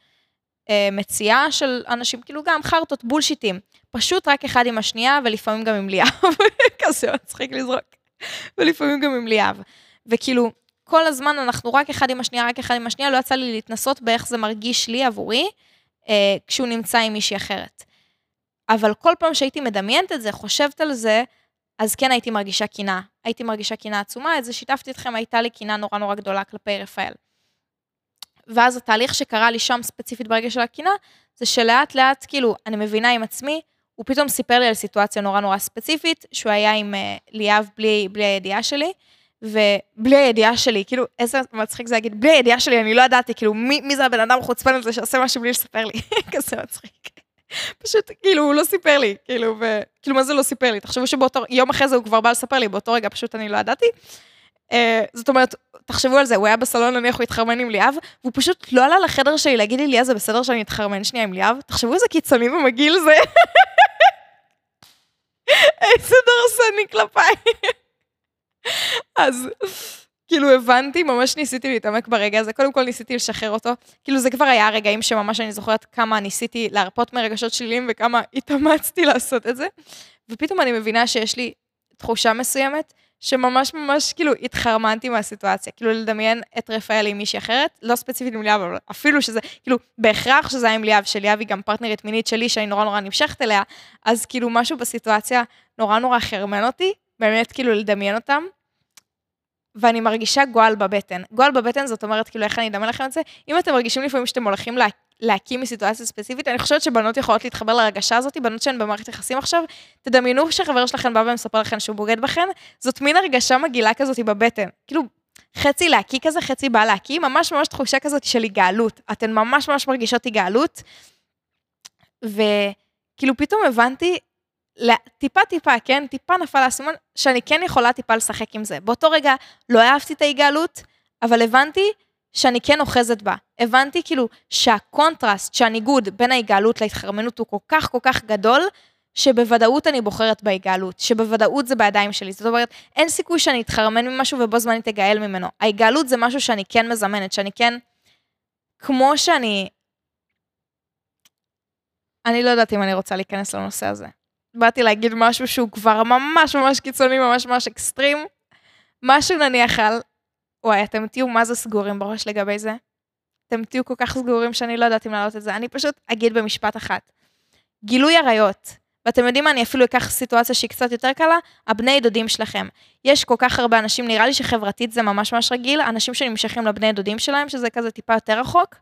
S1: uh, מציאה של אנשים, כאילו גם חרטות, בולשיטים. פשוט רק אחד עם השנייה, ולפעמים גם עם ליאב. כזה מצחיק לזרוק. ולפעמים גם עם ליאב. וכאילו, כל הזמן אנחנו רק אחד עם השנייה, רק אחד עם השנייה, לא יצא לי להתנסות באיך זה מרגיש לי עבורי, uh, כשהוא נמצא עם מישהי אחרת. אבל כל פעם שהייתי מדמיינת את זה, חושבת על זה, אז כן הייתי מרגישה קינה. הייתי מרגישה קינה עצומה, את זה שיתפתי אתכם, הייתה לי קינה נורא נורא גדולה כלפי רפאל. ואז התהליך שקרה לי שם ספציפית ברגע של הקינה, זה שלאט לאט, כאילו, אני מבינה עם עצמי, הוא פתאום סיפר לי על סיטואציה נורא נורא ספציפית, שהוא היה עם uh, ליאב בלי, בלי הידיעה שלי, ובלי הידיעה שלי, כאילו, איזה מצחיק זה להגיד, בלי הידיעה שלי, אני לא ידעתי, כאילו, מי, מי זה הבן אדם החוצפן הזה שעושה משהו בלי לספר לי? כזה מצחיק. פשוט, כאילו, הוא לא סיפר לי, כאילו, ו... כאילו, מה זה לא סיפר לי? תחשבו שבאותו, יום אחרי זה הוא כבר בא לספר לי, באותו רגע פשוט אני לא ידעתי. Uh, זאת אומרת, תחשבו על זה, הוא היה בסלון, נניח הוא התחרמן עם ליאב, והוא פשוט לא עלה לחדר שלי להגיד לי, ליאב, זה בסדר שאני אתחרמן שנייה עם ליאב? תחשבו איזה קיצוני ומגעיל זה. איזה דרסני כלפיי. אז... כאילו הבנתי, ממש ניסיתי להתעמק ברגע הזה, קודם כל ניסיתי לשחרר אותו, כאילו זה כבר היה הרגעים שממש אני זוכרת כמה ניסיתי להרפות מרגשות שליליים וכמה התאמצתי לעשות את זה, ופתאום אני מבינה שיש לי תחושה מסוימת, שממש ממש כאילו התחרמנתי מהסיטואציה, כאילו לדמיין את רפאל עם מישהי אחרת, לא ספציפית עם ליאב, אבל אפילו שזה, כאילו בהכרח שזה היה עם ליאב, שליאב היא גם פרטנרית מינית שלי, שאני נורא נורא נמשכת אליה, אז כאילו משהו בסיטואציה נורא נורא חרמן אותי, באמת כאילו לדמיין אותם. ואני מרגישה גועל בבטן. גועל בבטן זאת אומרת, כאילו, איך אני אדמה לכם את זה? אם אתם מרגישים לפעמים שאתם הולכים לה, להקים מסיטואציה ספציפית, אני חושבת שבנות יכולות להתחבר להרגשה הזאת, בנות שהן במערכת יחסים עכשיו, תדמיינו שחבר שלכם בא ומספר לכם שהוא בוגד בכם, זאת מין הרגשה מגעילה כזאת בבטן. כאילו, חצי להקיא כזה, חצי בא להקיא, ממש ממש תחושה כזאת של היגאלות. אתן ממש ממש מרגישות היגאלות. וכאילו פתאום הבנתי טיפה טיפה, כן? טיפה נפל האסימון, שאני כן יכולה טיפה לשחק עם זה. באותו רגע לא אהבתי את ההיגעלות, אבל הבנתי שאני כן אוחזת בה. הבנתי כאילו שהקונטרסט, שהניגוד בין ההיגעלות להתחרמנות הוא כל כך כל כך גדול, שבוודאות אני בוחרת בהיגעלות, שבוודאות זה בידיים שלי. זאת אומרת, אין סיכוי שאני אתחרמן ממשהו ובו זמנית אגעל ממנו. ההיגעלות זה משהו שאני כן מזמנת, שאני כן... כמו שאני... אני לא יודעת אם אני רוצה להיכנס לנושא הזה. באתי להגיד משהו שהוא כבר ממש ממש קיצוני, ממש ממש אקסטרים. משהו נניח על, וואי, אתם תהיו מה זה סגורים בראש לגבי זה. אתם תהיו כל כך סגורים שאני לא יודעת אם להעלות את זה. אני פשוט אגיד במשפט אחת. גילוי עריות. ואתם יודעים מה, אני אפילו אקח סיטואציה שהיא קצת יותר קלה, הבני דודים שלכם. יש כל כך הרבה אנשים, נראה לי שחברתית זה ממש ממש רגיל, אנשים שנמשכים לבני דודים שלהם, שזה כזה טיפה יותר רחוק,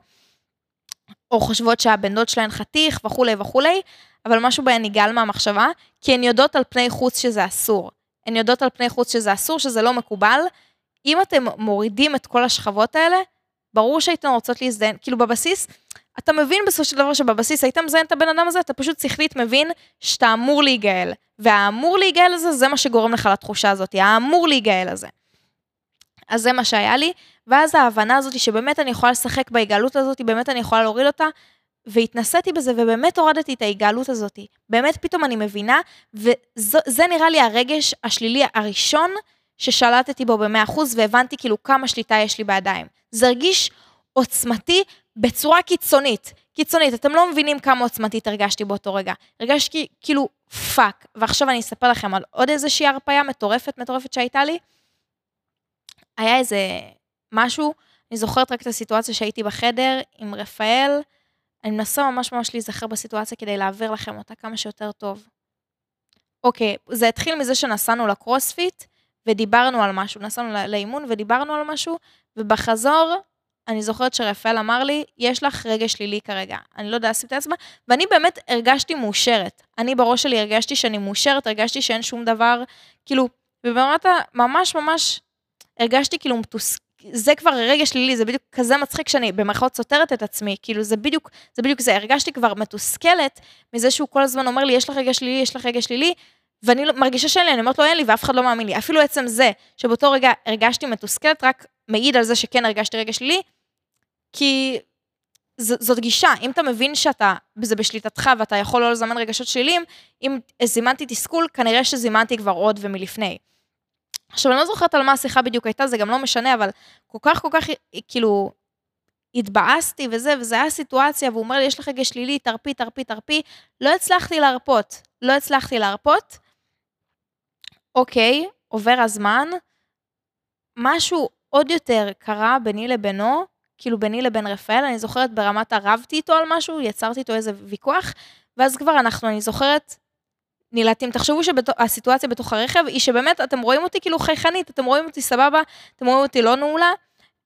S1: או חושבות שהבן דוד שלהן חתיך וכולי וכולי, אבל משהו בהן נגעל מהמחשבה, כי הן יודעות על פני חוץ שזה אסור. הן יודעות על פני חוץ שזה אסור, שזה לא מקובל. אם אתם מורידים את כל השכבות האלה, ברור שהייתן רוצות להזדהן, כאילו בבסיס, אתה מבין בסופו של דבר שבבסיס היית מזיין את הבן אדם הזה, אתה פשוט שכלית מבין שאתה אמור להיגאל. והאמור להיגאל הזה, זה מה שגורם לך לתחושה הזאת, האמור להיגאל הזה. אז זה מה שהיה לי, ואז ההבנה הזאת שבאמת אני יכולה לשחק בהיגעלות הזאת, באמת אני יכולה להוריד אותה, והתנסיתי בזה, ובאמת הורדתי את ההיגעלות הזאת. באמת פתאום אני מבינה, וזה נראה לי הרגש השלילי הראשון ששלטתי בו ב-100%, והבנתי כאילו כמה שליטה יש לי בידיים. זה הרגיש עוצמתי בצורה קיצונית. קיצונית, אתם לא מבינים כמה עוצמתית הרגשתי באותו רגע. הרגשתי כאילו fuck. ועכשיו אני אספר לכם על עוד איזושהי הרפיה מטורפת, מטורפת שהייתה לי. היה איזה משהו, אני זוכרת רק את הסיטואציה שהייתי בחדר עם רפאל, אני מנסה ממש ממש להיזכר בסיטואציה כדי להעביר לכם אותה כמה שיותר טוב. אוקיי, זה התחיל מזה שנסענו לקרוספיט ודיברנו על משהו, נסענו לאימון ודיברנו על משהו, ובחזור אני זוכרת שרפאל אמר לי, יש לך רגע שלילי כרגע. אני לא יודעת, עשיתי את עצמה, ואני באמת הרגשתי מאושרת. אני בראש שלי הרגשתי שאני מאושרת, הרגשתי שאין שום דבר, כאילו, ובאמת ממש ממש הרגשתי כאילו מתוס... זה כבר רגע שלילי, זה בדיוק כזה מצחיק שאני במרכאות סותרת את עצמי, כאילו זה בדיוק, זה בדיוק זה, הרגשתי כבר מתוסכלת מזה שהוא כל הזמן אומר לי, יש לך רגע שלילי, יש לך רגע שלילי, ואני לא, מרגישה שאין לי, אני אומרת לו, אין לי, ואף אחד לא מאמין לי. אפילו עצם זה, שבאותו רגע הרגשתי מתוסכלת, רק מעיד על זה שכן הרגשתי רגע שלילי, כי ז, זאת גישה, אם אתה מבין שאתה, זה בשליטתך ואתה יכול לא לזמן רגשות שליליים, אם זימנתי תסכול, כנראה שזימנתי כבר עוד ומלפני. עכשיו, אני לא זוכרת על מה השיחה בדיוק הייתה, זה גם לא משנה, אבל כל כך, כל כך, כאילו, התבאסתי וזה, וזו הייתה סיטואציה, והוא אומר לי, יש לך רגע שלילי, תרפי, תרפי, תרפי. לא הצלחתי להרפות, לא הצלחתי להרפות. אוקיי, עובר הזמן, משהו עוד יותר קרה ביני לבינו, כאילו ביני לבין רפאל, אני זוכרת ברמת הרבתי איתו על משהו, יצרתי איתו איזה ויכוח, ואז כבר אנחנו, אני זוכרת, נילטים. תחשבו שהסיטואציה בתוך הרכב היא שבאמת אתם רואים אותי כאילו חייכנית, אתם רואים אותי סבבה, אתם רואים אותי לא נעולה.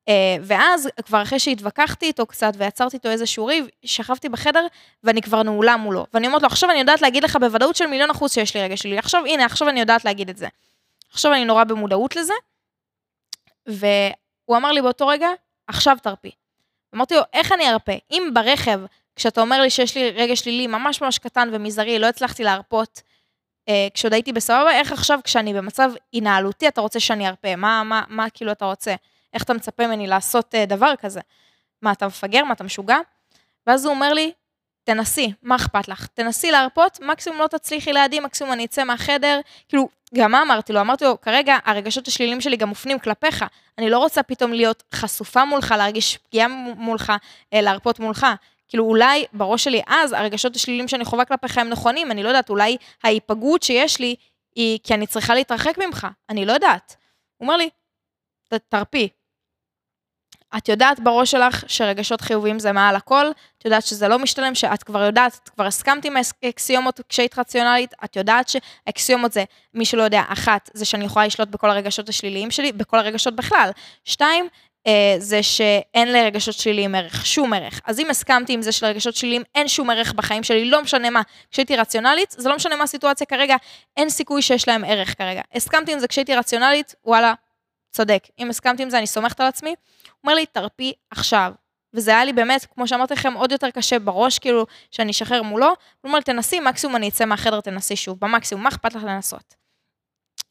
S1: Uh, ואז כבר אחרי שהתווכחתי איתו קצת ויצרתי איתו איזשהו ריב, שכבתי בחדר ואני כבר נעולה מולו. ואני אומרת לו, עכשיו אני יודעת להגיד לך בוודאות של מיליון אחוז שיש לי רגע שלי. עכשיו, הנה, עכשיו אני יודעת להגיד את זה. עכשיו אני נורא במודעות לזה. והוא אמר לי באותו רגע, עכשיו תרפי. אמרתי לו, איך אני ארפה? אם ברכב, כשאתה אומר לי שיש לי רגע שלילי ממש ממש קטן ומזערי, לא הצלחתי להרפות, אה, כשעוד הייתי בסבבה, איך עכשיו כשאני במצב הינהלותי אתה רוצה שאני ארפה? מה, מה, מה כאילו אתה רוצה? איך אתה מצפה ממני לעשות אה, דבר כזה? מה, אתה מפגר? מה, אתה משוגע? ואז הוא אומר לי, תנסי, מה אכפת לך? תנסי להרפות, מקסימום לא תצליחי לידי, מקסימום אני אצא מהחדר. כאילו, גם מה אמרתי לו? אמרתי לו, כרגע הרגשות השליליים שלי גם מופנים כלפיך. אני לא רוצה פתאום להיות חשופה מולך, להרגיש פגיעה מולך, אה, להרפות מולך. כאילו אולי בראש שלי אז הרגשות השליליים שאני חווה כלפיך הם נכונים, אני לא יודעת, אולי ההיפגעות שיש לי היא כי אני צריכה להתרחק ממך, אני לא יודעת. הוא אומר לי, תרפי. את יודעת בראש שלך שרגשות חיוביים זה מעל הכל, את יודעת שזה לא משתלם, שאת כבר יודעת, את כבר הסכמת עם האקסיומות כשהיית רציונלית, את יודעת שאקסיומות זה, מי שלא יודע, אחת, זה שאני יכולה לשלוט בכל הרגשות השליליים שלי, בכל הרגשות בכלל. שתיים, זה שאין לרגשות שליליים ערך, שום ערך. אז אם הסכמתי עם זה שלרגשות שליליים אין שום ערך בחיים שלי, לא משנה מה, כשהייתי רציונלית, זה לא משנה מה הסיטואציה כרגע, אין סיכוי שיש להם ערך כרגע. הסכמתי עם זה כשהייתי רציונלית, וואלה, צודק. אם הסכמתי עם זה, אני סומכת על עצמי. הוא אומר לי, תרפי עכשיו. וזה היה לי באמת, כמו שאמרתי לכם, עוד יותר קשה בראש, כאילו, שאני אשחרר מולו. הוא אומר תנסי, מקסימום אני אצא מהחדר, תנסי שוב, במקסימום, מה אכפת לך לנסות?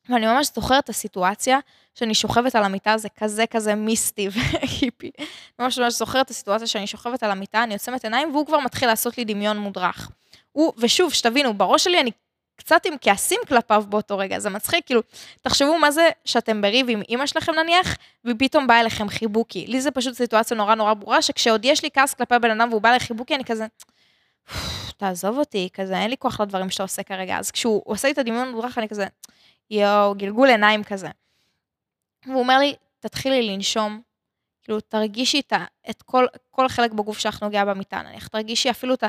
S1: ואני ממש זוכרת את הסיטואציה שאני שוכבת על המיטה, זה כזה כזה מיסטי והיפי. ממש ממש זוכרת את הסיטואציה שאני שוכבת על המיטה, אני עוצמת עיניים, והוא כבר מתחיל לעשות לי דמיון מודרך. הוא, ושוב, שתבינו, בראש שלי אני קצת עם כעסים כלפיו באותו רגע, זה מצחיק, כאילו, תחשבו מה זה שאתם בריב עם אימא שלכם נניח, ופתאום בא אליכם חיבוקי. לי זה פשוט סיטואציה נורא נורא ברורה, שכשעוד יש לי כעס כלפי הבן אדם והוא בא לחיבוקי, אני כזה, תעזוב אותי, כזה, אין לי כוח לדברים שאתה עושה כרגע. אז כשהוא עושה לי את הדמיון מודרך, אני כזה, יואו, גלגול עיניים כזה. והוא אומר לי, תתחילי לנשום, כאילו, תרגישי את, את כל, כל חלק בגוף שלך נוגע במיטה, נניח, תרגישי אפילו את ה...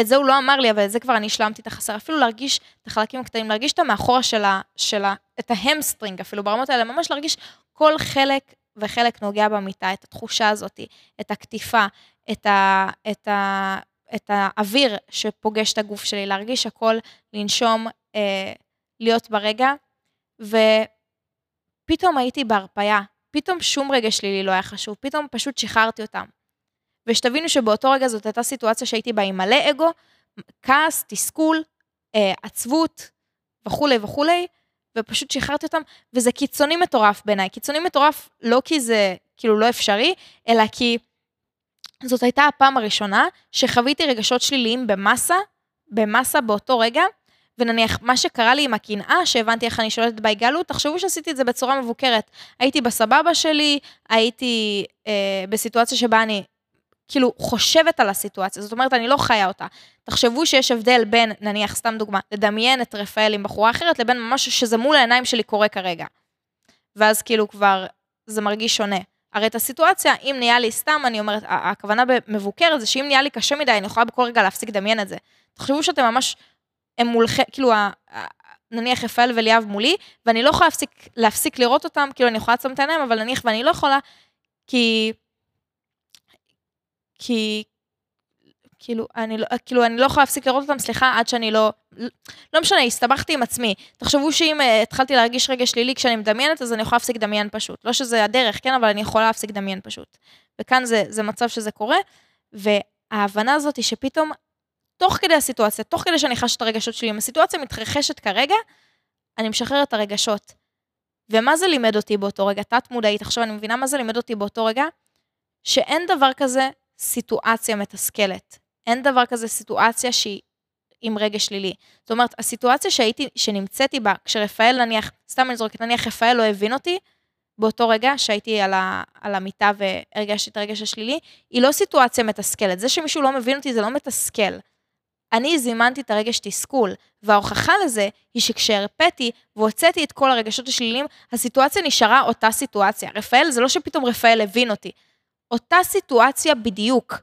S1: את זה הוא לא אמר לי, אבל את זה כבר אני השלמתי את החסר, אפילו להרגיש את החלקים הקטנים, להרגיש את המאחורה של ה... של ה את ה hamstring אפילו, ברמות האלה, ממש להרגיש כל חלק וחלק נוגע במיטה, את התחושה הזאת, את הקטיפה, את, ה, את, ה, את האוויר שפוגש את הגוף שלי, להרגיש הכל, לנשום, אה, להיות ברגע, ופתאום הייתי בהרפאיה, פתאום שום רגע שלילי לא היה חשוב, פתאום פשוט שחררתי אותם. ושתבינו שבאותו רגע זאת הייתה סיטואציה שהייתי בה עם מלא אגו, כעס, תסכול, אה, עצבות וכולי וכולי, ופשוט שחררתי אותם, וזה קיצוני מטורף בעיניי. קיצוני מטורף לא כי זה כאילו לא אפשרי, אלא כי זאת הייתה הפעם הראשונה שחוויתי רגשות שליליים במסה, במסה באותו רגע, ונניח, מה שקרה לי עם הקנאה, שהבנתי איך אני שולטת בהיגאלות, תחשבו שעשיתי את זה בצורה מבוקרת. הייתי בסבבה שלי, הייתי אה, בסיטואציה שבה אני כאילו חושבת על הסיטואציה, זאת אומרת, אני לא חיה אותה. תחשבו שיש הבדל בין, נניח, סתם דוגמה, לדמיין את רפאל עם בחורה אחרת, לבין ממש שזה מול העיניים שלי קורה כרגע. ואז כאילו כבר זה מרגיש שונה. הרי את הסיטואציה, אם נהיה לי סתם, אני אומרת, הכוונה במבוקרת זה שאם נהיה לי קשה מדי, אני יכולה בכל רגע להפסיק לדמיין את זה. תחשבו שאתם ממש, הם מולכם, כאילו, נניח רפאל וליאב מולי, ואני לא יכולה להפסיק, להפסיק לראות אותם, כאילו אני יכולה לעצום את העיניים, אבל נניח ואני לא יכולה, כי כי כאילו, אני לא, כאילו, אני לא יכולה להפסיק לראות אותם, סליחה, עד שאני לא... לא משנה, הסתבכתי עם עצמי. תחשבו שאם uh, התחלתי להרגיש רגע שלילי כשאני מדמיינת, אז אני יכולה להפסיק לדמיין פשוט. לא שזה הדרך, כן, אבל אני יכולה להפסיק לדמיין פשוט. וכאן זה, זה מצב שזה קורה, וההבנה הזאת היא שפתאום, תוך כדי הסיטואציה, תוך כדי שאני חשה את הרגשות שלי, אם הסיטואציה מתרחשת כרגע, אני משחררת את הרגשות. ומה זה לימד אותי באותו רגע? תת-מודעית, עכשיו אני מבינה מה זה לימד אותי באותו רגע, שאין דבר כזה סיטואציה מתסכלת. אין דבר כזה סיטואציה שהיא עם רגש שלילי. זאת אומרת, הסיטואציה שהייתי, שנמצאתי בה, כשרפאל נניח, סתם אני זורקת, נניח רפאל לא הבין אותי, באותו רגע שהייתי על, ה, על המיטה והרגשתי את הרגש השלילי, היא לא סיטואציה מתסכלת. זה שמישהו לא מבין אותי זה לא מתסכל. אני זימנתי את הרגש תסכול, וההוכחה לזה היא שכשהרפאתי והוצאתי את כל הרגשות השליליים, הסיטואציה נשארה אותה סיטואציה. רפאל, זה לא שפתאום רפאל הבין אותי. אותה סיטואציה בדיוק,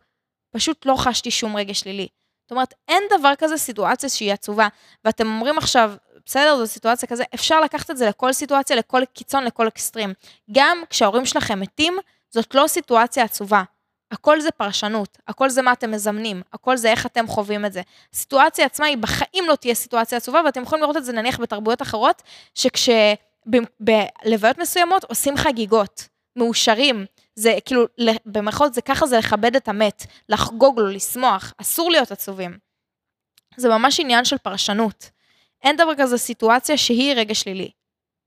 S1: פשוט לא חשתי שום רגש שלילי. זאת אומרת, אין דבר כזה סיטואציה שהיא עצובה, ואתם אומרים עכשיו, בסדר, זו סיטואציה כזה, אפשר לקחת את זה לכל סיטואציה, לכל קיצון, לכל אקסטרים. גם כשההורים שלכם מתים, זאת לא סיטואציה עצובה. הכל זה פרשנות, הכל זה מה אתם מזמנים, הכל זה איך אתם חווים את זה. הסיטואציה עצמה היא בחיים לא תהיה סיטואציה עצובה, ואתם יכולים לראות את זה נניח בתרבויות אחרות, שכשבלוויות מסוימות עושים חגיגות, מאושרים, זה כאילו, במרכאות זה ככה זה לכבד את המת, לחגוג לו, לשמוח, אסור להיות עצובים. זה ממש עניין של פרשנות. אין דבר כזה סיטואציה שהיא רגע שלילי.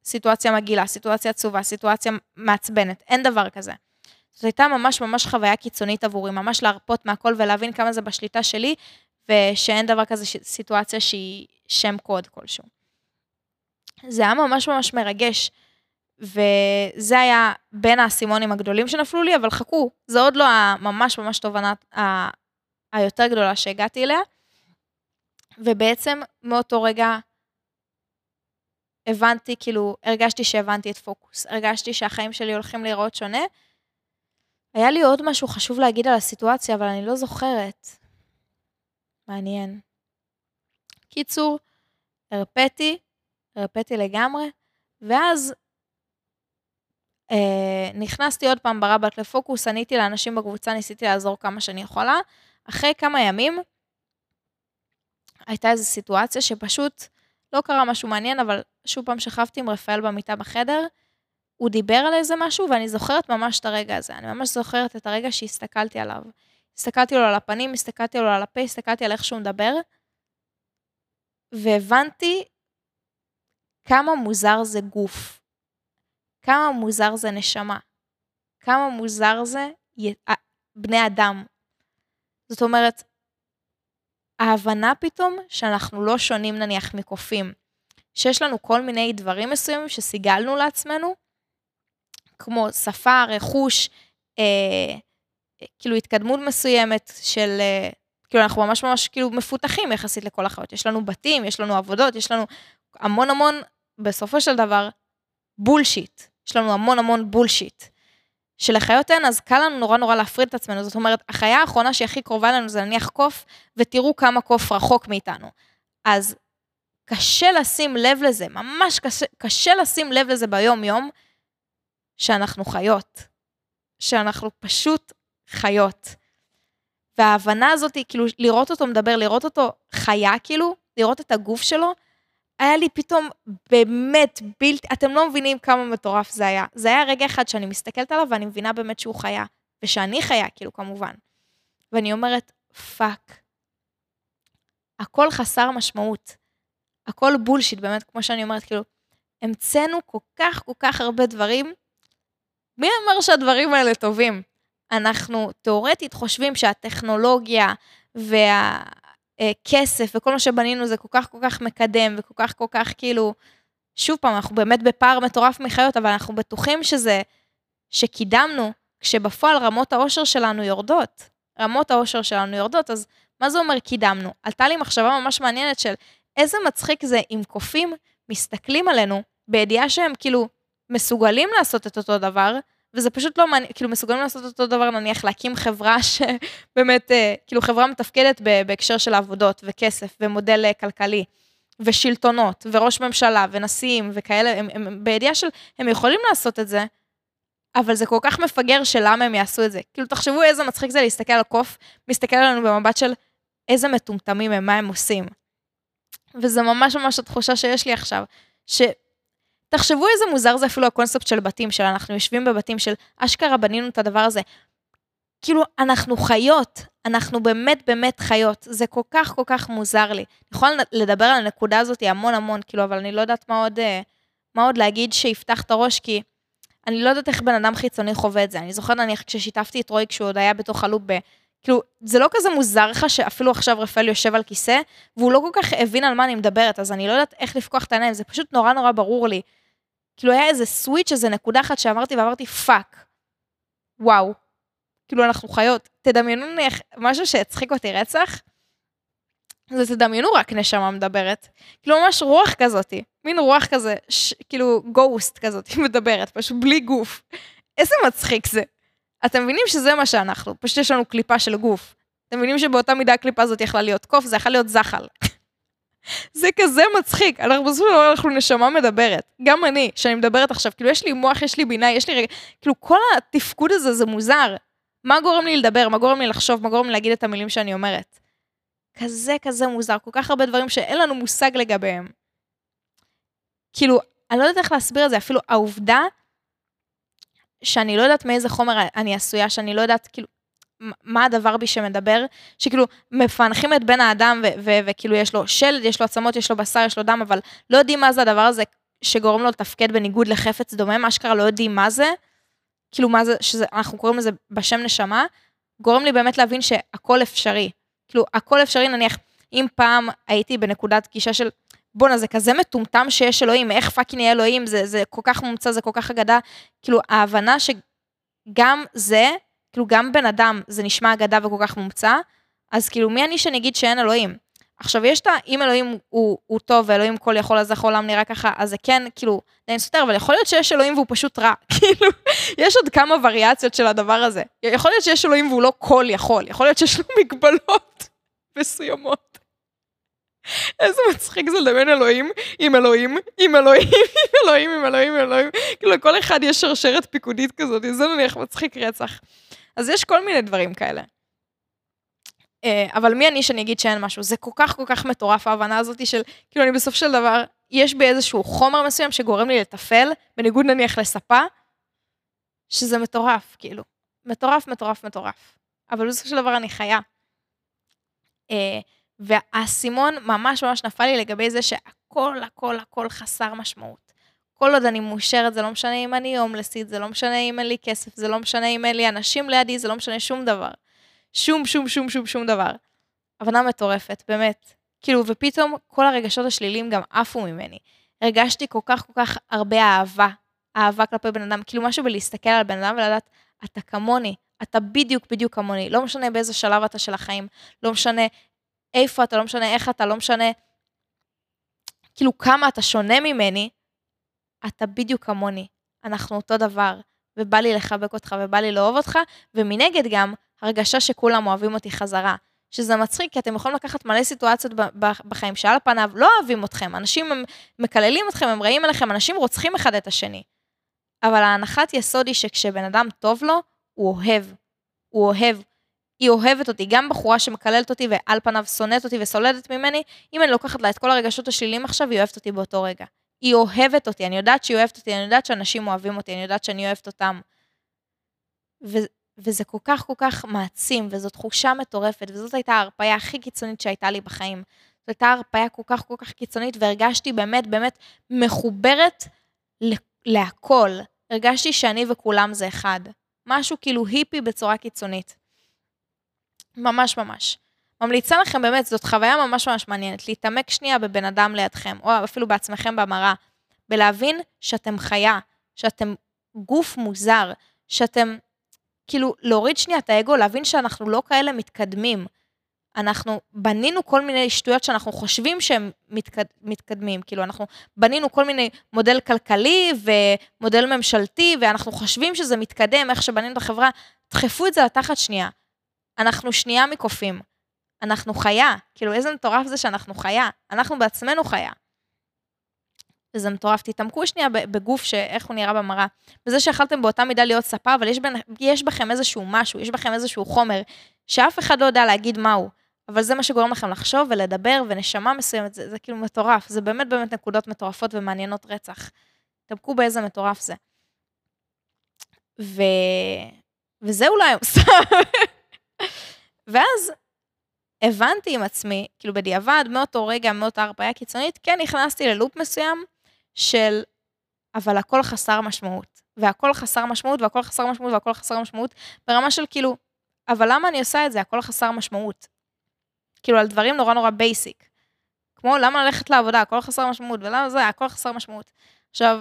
S1: סיטואציה מגעילה, סיטואציה עצובה, סיטואציה מעצבנת, אין דבר כזה. זאת הייתה ממש ממש חוויה קיצונית עבורי, ממש להרפות מהכל ולהבין כמה זה בשליטה שלי, ושאין דבר כזה סיטואציה שהיא שם קוד כלשהו. זה היה ממש ממש מרגש. וזה היה בין האסימונים הגדולים שנפלו לי, אבל חכו, זה עוד לא הממש ממש תובנה היותר גדולה שהגעתי אליה. ובעצם מאותו רגע הבנתי, כאילו, הרגשתי שהבנתי את פוקוס, הרגשתי שהחיים שלי הולכים להיראות שונה. היה לי עוד משהו חשוב להגיד על הסיטואציה, אבל אני לא זוכרת. מעניין. קיצור, הרפאתי, הרפאתי לגמרי, ואז אה, נכנסתי עוד פעם ברבק לפוקוס, עניתי לאנשים בקבוצה, ניסיתי לעזור כמה שאני יכולה. אחרי כמה ימים, הייתה איזו סיטואציה שפשוט לא קרה משהו מעניין, אבל שוב פעם שכבתי עם רפאל במיטה בחדר, הוא דיבר על איזה משהו, ואני זוכרת ממש את הרגע הזה. אני ממש זוכרת את הרגע שהסתכלתי עליו. הסתכלתי לו על הפנים, הסתכלתי לו על הפה, הסתכלתי על איך שהוא מדבר, והבנתי כמה מוזר זה גוף. כמה מוזר זה נשמה. כמה מוזר זה בני אדם. זאת אומרת, ההבנה פתאום שאנחנו לא שונים נניח מקופים, שיש לנו כל מיני דברים מסוימים שסיגלנו לעצמנו, כמו שפה, רכוש, אה, כאילו התקדמות מסוימת של אה, כאילו, אנחנו ממש ממש כאילו מפותחים יחסית לכל החיות. יש לנו בתים, יש לנו עבודות, יש לנו המון המון, בסופו של דבר, בולשיט. יש לנו המון המון בולשיט. שלחיות אין, אז קל לנו נורא נורא להפריד את עצמנו. זאת אומרת, החיה האחרונה שהיא הכי קרובה אלינו זה נניח קוף, ותראו כמה קוף רחוק מאיתנו. אז קשה לשים לב לזה, ממש קשה, קשה לשים לב לזה ביום-יום, שאנחנו חיות. שאנחנו פשוט חיות. וההבנה הזאת, כאילו, לראות אותו מדבר, לראות אותו חיה, כאילו, לראות את הגוף שלו, היה לי פתאום באמת בלתי, אתם לא מבינים כמה מטורף זה היה. זה היה רגע אחד שאני מסתכלת עליו ואני מבינה באמת שהוא חיה, ושאני חיה, כאילו, כמובן. ואני אומרת, fuck. הכל חסר משמעות. הכל bullshit, באמת, כמו שאני אומרת, כאילו, המצאנו כל כך כל כך הרבה דברים. מי אמר שהדברים האלה טובים? אנחנו תאורטית חושבים שהטכנולוגיה והכסף וכל מה שבנינו זה כל כך כל כך מקדם וכל כך כל כך כאילו, שוב פעם, אנחנו באמת בפער מטורף מחיות, אבל אנחנו בטוחים שזה, שקידמנו, כשבפועל רמות האושר שלנו יורדות. רמות האושר שלנו יורדות, אז מה זה אומר קידמנו? עלתה לי מחשבה ממש מעניינת של איזה מצחיק זה אם קופים מסתכלים עלינו בידיעה שהם כאילו מסוגלים לעשות את אותו דבר, וזה פשוט לא מעניין, כאילו מסוגלים לעשות אותו דבר, נניח להקים חברה שבאמת, אה, כאילו חברה מתפקדת בהקשר של עבודות וכסף ומודל אה, כלכלי. ושלטונות, וראש ממשלה, ונשיאים, וכאלה, הם, הם, בידיעה של, הם יכולים לעשות את זה, אבל זה כל כך מפגר של למה הם יעשו את זה. כאילו, תחשבו איזה מצחיק זה להסתכל על קוף, מסתכל עלינו במבט של איזה מטומטמים הם, מה הם עושים. וזה ממש ממש התחושה שיש לי עכשיו, ש... תחשבו איזה מוזר זה אפילו הקונספט של בתים, של אנחנו יושבים בבתים של אשכרה בנינו את הדבר הזה. כאילו, אנחנו חיות, אנחנו באמת באמת חיות. זה כל כך כל כך מוזר לי. אני יכולה לדבר על הנקודה הזאת המון המון, כאילו, אבל אני לא יודעת מה עוד, אה, מה עוד להגיד שיפתח את הראש, כי אני לא יודעת איך בן אדם חיצוני חווה את זה. אני זוכרת נניח כששיתפתי את רועי כשהוא עוד היה בתוך הלופ ב... כאילו, זה לא כזה מוזר לך שאפילו עכשיו רפאל יושב על כיסא, והוא לא כל כך הבין על מה אני מדברת, אז אני לא יודעת איך לפקוח את העיניים, זה פשוט נורא נורא ברור לי. כאילו היה איזה switch, איזה נקודה אחת שאמרתי ואמרתי, fuck. וואו. כאילו, אנחנו חיות. תדמיינו נניח משהו שהצחיק אותי רצח, זה תדמיינו רק נשמה מדברת. כאילו, ממש רוח כזאתי. מין רוח כזה, ש... כאילו, ghost כזאת, מדברת, פשוט בלי גוף. איזה מצחיק זה. אתם מבינים שזה מה שאנחנו, פשוט יש לנו קליפה של גוף. אתם מבינים שבאותה מידה הקליפה הזאת יכלה להיות קוף, זה יכול להיות זחל. זה כזה מצחיק, אנחנו בסופו של דבר אנחנו נשמה מדברת. גם אני, שאני מדברת עכשיו, כאילו יש לי מוח, יש לי בינה, יש לי רגע, כאילו כל התפקוד הזה זה מוזר. מה גורם לי לדבר, מה גורם לי לחשוב, מה גורם לי להגיד את המילים שאני אומרת. כזה כזה מוזר, כל כך הרבה דברים שאין לנו מושג לגביהם. כאילו, אני לא יודעת איך להסביר את זה, אפילו העובדה שאני לא יודעת מאיזה חומר אני עשויה, שאני לא יודעת, כאילו, מה הדבר בי שמדבר, שכאילו מפענחים את בן האדם וכאילו יש לו שלד, יש לו עצמות, יש לו בשר, יש לו דם, אבל לא יודעים מה זה הדבר הזה שגורם לו לתפקד בניגוד לחפץ דומם, אשכרה לא יודעים מה זה, כאילו מה זה, שאנחנו קוראים לזה בשם נשמה, גורם לי באמת להבין שהכל אפשרי. כאילו, הכל אפשרי, נניח, אם פעם הייתי בנקודת גישה של, בואנה, זה כזה מטומטם שיש אלוהים, איך fucking יהיה אלוהים, זה, זה כל כך מומצא, זה כל כך אגדה. כאילו, ההבנה שגם זה, כאילו גם בן אדם זה נשמע אגדה וכל כך מומצא, אז כאילו מי אני שאני אגיד שאין אלוהים? עכשיו יש את ה... אם אלוהים הוא, הוא טוב ואלוהים כל יכול אז איך העולם נראה ככה, אז זה כן כאילו די סותר, אבל יכול להיות שיש אלוהים והוא פשוט רע. כאילו, יש עוד כמה וריאציות של הדבר הזה. יכול להיות שיש אלוהים והוא לא כל יכול, יכול להיות שיש לו מגבלות מסוימות. איזה מצחיק זה לדמיין אלוהים עם אלוהים, עם אלוהים, עם אלוהים, עם אלוהים, עם אלוהים. כאילו לכל אחד יש שרשרת פיקודית כזאת, זה נניח מצחיק רצח. אז יש כל מיני דברים כאלה. אה, אבל מי אני שאני אגיד שאין משהו? זה כל כך כל כך מטורף ההבנה הזאת של, כאילו אני בסוף של דבר, יש בי איזשהו חומר מסוים שגורם לי לתפעל, בניגוד נניח לספה, שזה מטורף, כאילו. מטורף, מטורף, מטורף. אבל בסופו של דבר אני חיה. אה, והאסימון ממש ממש נפל לי לגבי זה שהכל, הכל, הכל חסר משמעות. כל עוד אני מאושרת, זה לא משנה אם אני הומלסית, זה לא משנה אם אין לי כסף, זה לא משנה אם אין לי אנשים לידי, זה לא משנה שום דבר. שום, שום, שום, שום, שום דבר. הבנה מטורפת, באמת. כאילו, ופתאום כל הרגשות השליליים גם עפו ממני. הרגשתי כל כך כל כך הרבה אהבה, אהבה כלפי בן אדם, כאילו משהו בלהסתכל על בן אדם ולדעת, אתה כמוני, אתה בדיוק בדיוק כמוני, לא משנה באיזה שלב אתה של החיים, לא משנה איפה אתה, לא משנה איך אתה, לא משנה כאילו כמה אתה שונה ממני, אתה בדיוק כמוני. אנחנו אותו דבר, ובא לי לחבק אותך ובא לי לאהוב אותך, ומנגד גם הרגשה שכולם אוהבים אותי חזרה. שזה מצחיק, כי אתם יכולים לקחת מלא סיטואציות בחיים שעל פניו לא אוהבים אתכם, אנשים הם מקללים אתכם, הם רעים עליכם, אנשים רוצחים אחד את השני. אבל ההנחת יסוד היא שכשבן אדם טוב לו, הוא אוהב. הוא אוהב. היא אוהבת אותי, גם בחורה שמקללת אותי ועל פניו שונאת אותי וסולדת ממני, אם אני לוקחת לה את כל הרגשות השליליים עכשיו, היא אוהבת אותי באותו רגע. היא אוהבת אותי, אני יודעת שהיא אוהבת אותי, אני יודעת שאנשים אוהבים אותי, אני יודעת שאני אוהבת אותם. ו- וזה כל כך כל כך מעצים, וזו תחושה מטורפת, וזאת הייתה ההרפאיה הכי קיצונית שהייתה לי בחיים. זאת הייתה הרפאיה כל כך כל כך קיצונית, והרגשתי באמת באמת מחוברת להכל. הרגשתי שאני וכולם זה אחד. משהו כאילו היפי בצורה קיצונית. ממש ממש. ממליצה לכם באמת, זאת חוויה ממש ממש מעניינת, להתעמק שנייה בבן אדם לידכם, או אפילו בעצמכם במראה, ולהבין שאתם חיה, שאתם גוף מוזר, שאתם, כאילו, להוריד שנייה את האגו, להבין שאנחנו לא כאלה מתקדמים. אנחנו בנינו כל מיני שטויות שאנחנו חושבים שהם מתקד, מתקדמים, כאילו אנחנו בנינו כל מיני מודל כלכלי ומודל ממשלתי, ואנחנו חושבים שזה מתקדם, איך שבנינו את החברה, דחפו את זה לתחת שנייה. אנחנו שנייה מקופים. אנחנו חיה. כאילו, איזה מטורף זה שאנחנו חיה. אנחנו בעצמנו חיה. וזה מטורף. תתעמקו שנייה בגוף שאיך הוא נראה במראה. וזה שיכלתם באותה מידה להיות ספה, אבל יש, בין, יש בכם איזשהו משהו, יש בכם איזשהו חומר, שאף אחד לא יודע להגיד מהו. אבל זה מה שגורם לכם לחשוב ולדבר, ונשמה מסוימת, זה, זה כאילו מטורף. זה באמת באמת נקודות מטורפות ומעניינות רצח. תתעמקו באיזה מטורף זה. ו... וזה אולי סתם. ואז הבנתי עם עצמי, כאילו בדיעבד, מאותו רגע, מאותה הרפאיה קיצונית, כן נכנסתי ללופ מסוים של, אבל הכל חסר משמעות. והכל חסר משמעות, והכל חסר משמעות, והכל חסר משמעות, ברמה של כאילו, אבל למה אני עושה את זה? הכל חסר משמעות. כאילו, על דברים נורא נורא basic. כמו, למה ללכת לעבודה? הכל חסר משמעות, ולמה זה? הכל חסר משמעות. עכשיו,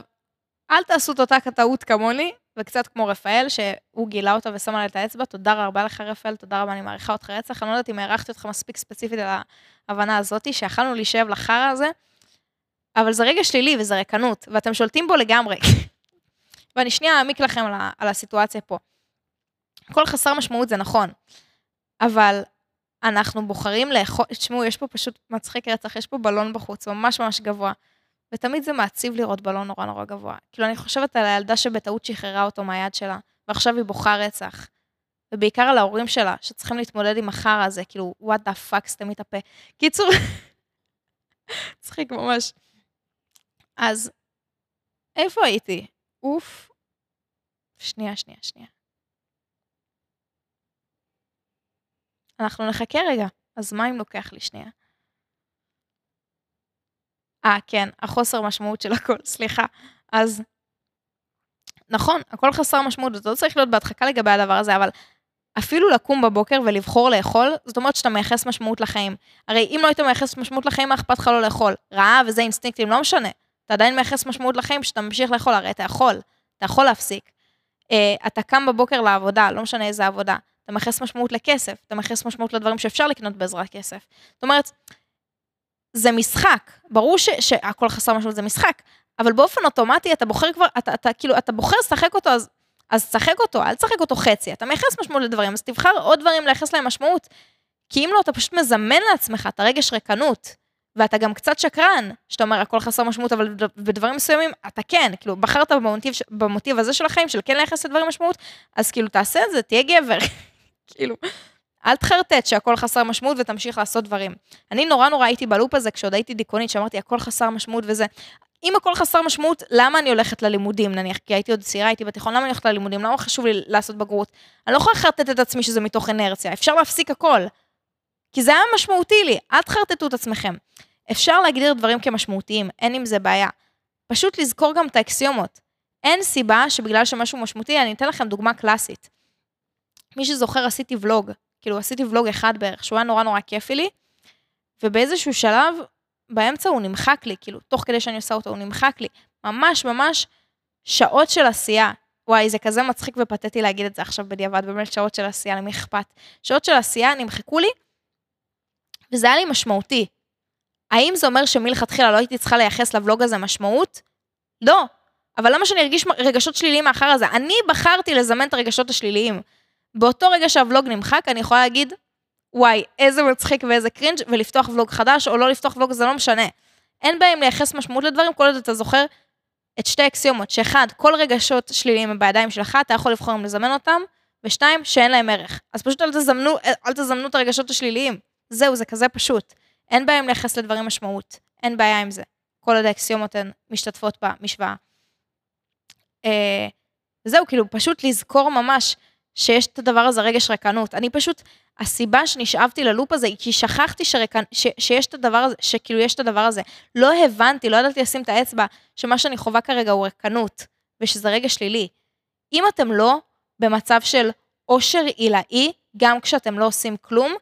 S1: אל תעשו את אותה טעות כמוני, וקצת כמו רפאל, שהוא גילה אותה ושם עליה את האצבע, תודה רבה לך רפאל, תודה רבה, אני מעריכה אותך רצח. אני לא יודעת אם הערכתי אותך מספיק ספציפית על ההבנה הזאת, שיכלנו להישאב לחרא הזה, אבל זה רגע שלילי וזה ריקנות, ואתם שולטים בו לגמרי. ואני שנייה אעמיק לכם על, על הסיטואציה פה. הכל חסר משמעות זה נכון, אבל אנחנו בוחרים לאכול, תשמעו, יש פה פשוט מצחיק רצח, יש פה בלון בחוץ, ממש ממש גבוה. ותמיד זה מעציב לראות בלון נורא נורא גבוה. כאילו, אני חושבת על הילדה שבטעות שחררה אותו מהיד שלה, ועכשיו היא בוכה רצח. ובעיקר על ההורים שלה, שצריכים להתמודד עם החרא הזה, כאילו, what the fuck, סתמי את הפה. קיצור, צחיק ממש. אז, איפה הייתי? אוף. שנייה, שנייה, שנייה. אנחנו נחכה רגע, אז מה אם לוקח לי שנייה? אה, כן, החוסר משמעות של הכל, סליחה. אז, נכון, הכל חסר משמעות, וזה לא צריך להיות בהדחקה לגבי הדבר הזה, אבל אפילו לקום בבוקר ולבחור לאכול, זאת אומרת שאתה מייחס משמעות לחיים. הרי אם לא היית מייחס משמעות לחיים, מה אכפת לך לא לאכול? רעב וזה אינסטינקטים, לא משנה. אתה עדיין מייחס משמעות לחיים שאתה ממשיך לאכול, הרי אתה יכול, אתה יכול להפסיק. Uh, אתה קם בבוקר לעבודה, לא משנה איזה עבודה, אתה מייחס משמעות לכסף, אתה מייחס משמעות לדברים שאפשר לקנות בעזרת כסף. זאת אומרת, זה משחק, ברור ש, שהכל חסר משמעות זה משחק, אבל באופן אוטומטי אתה בוחר כבר, אתה, אתה כאילו, אתה בוחר לשחק אותו, אז, אז תשחק אותו, אל תשחק אותו חצי, אתה מייחס משמעות לדברים, אז תבחר עוד דברים לייחס להם משמעות, כי אם לא, אתה פשוט מזמן לעצמך את הרגש ריקנות, ואתה גם קצת שקרן, שאתה אומר הכל חסר משמעות, אבל בדברים מסוימים אתה כן, כאילו, בחרת במוטיב, במוטיב הזה של החיים, של כן לייחס לדברים משמעות, אז כאילו, תעשה את זה, תהיה גבר, כאילו, אל תחרטט שהכל חסר משמעות ותמשיך לעשות דברים. אני נורא נורא הייתי בלופ הזה כשעוד הייתי דיכאונית, שאמרתי הכל חסר משמעות וזה. אם הכל חסר משמעות, למה אני הולכת ללימודים נניח? כי הייתי עוד צעירה, הייתי בתיכון, למה אני הולכת ללימודים? למה חשוב לי לעשות בגרות? אני לא יכולה לחרטט את עצמי שזה מתוך אנרציה, אפשר להפסיק הכל. כי זה היה משמעותי לי, אל תחרטטו את עצמכם. אפשר להגדיר דברים כמשמעותיים, אין עם זה בעיה. פשוט לזכור גם את האקסיומות. אין סיבה שבגלל שמשהו משמעותי, אני אתן לכם דוגמה קלאסית. מי שזוכר, עשיתי ולוג כאילו עשיתי ולוג אחד בערך, שהוא היה נורא נורא כיפי לי, ובאיזשהו שלב, באמצע הוא נמחק לי, כאילו, תוך כדי שאני עושה אותו, הוא נמחק לי. ממש ממש שעות של עשייה. וואי, זה כזה מצחיק ופתטי להגיד את זה עכשיו בדיעבד, באמת שעות של עשייה, למי אכפת? שעות של עשייה נמחקו לי, וזה היה לי משמעותי. האם זה אומר שמלכתחילה לא הייתי צריכה לייחס לבלוג הזה משמעות? לא. אבל למה שאני ארגיש רגשות שליליים מאחר הזה? אני בחרתי לזמן את הרגשות השליליים. באותו רגע שהוולוג נמחק, אני יכולה להגיד, וואי, איזה מצחיק ואיזה קרינג', ולפתוח ולוג חדש, או לא לפתוח ולוג, זה לא משנה. אין בהם לייחס משמעות לדברים, כל עוד אתה זוכר את שתי אקסיומות, שאחד, כל רגשות שליליים הם בידיים שלך, אתה יכול לבחור אם לזמן אותם, ושתיים, שאין להם ערך. אז פשוט אל תזמנו, אל תזמנו את הרגשות השליליים. זהו, זה כזה פשוט. אין בהם לייחס לדברים משמעות. אין בעיה עם זה. כל עוד האקסיומות הן משתתפות במשוואה. אה, זהו, כאילו, פשוט לזכור ממש שיש את הדבר הזה, רגש רקנות. אני פשוט, הסיבה שנשאבתי ללופ הזה היא כי שכחתי שרקנ... ש... שיש את הדבר הזה, שכאילו יש את הדבר הזה. לא הבנתי, לא ידעתי לשים את האצבע, שמה שאני חווה כרגע הוא רקנות, ושזה רגע שלילי. אם אתם לא במצב של עושר עילאי, גם כשאתם לא עושים כלום,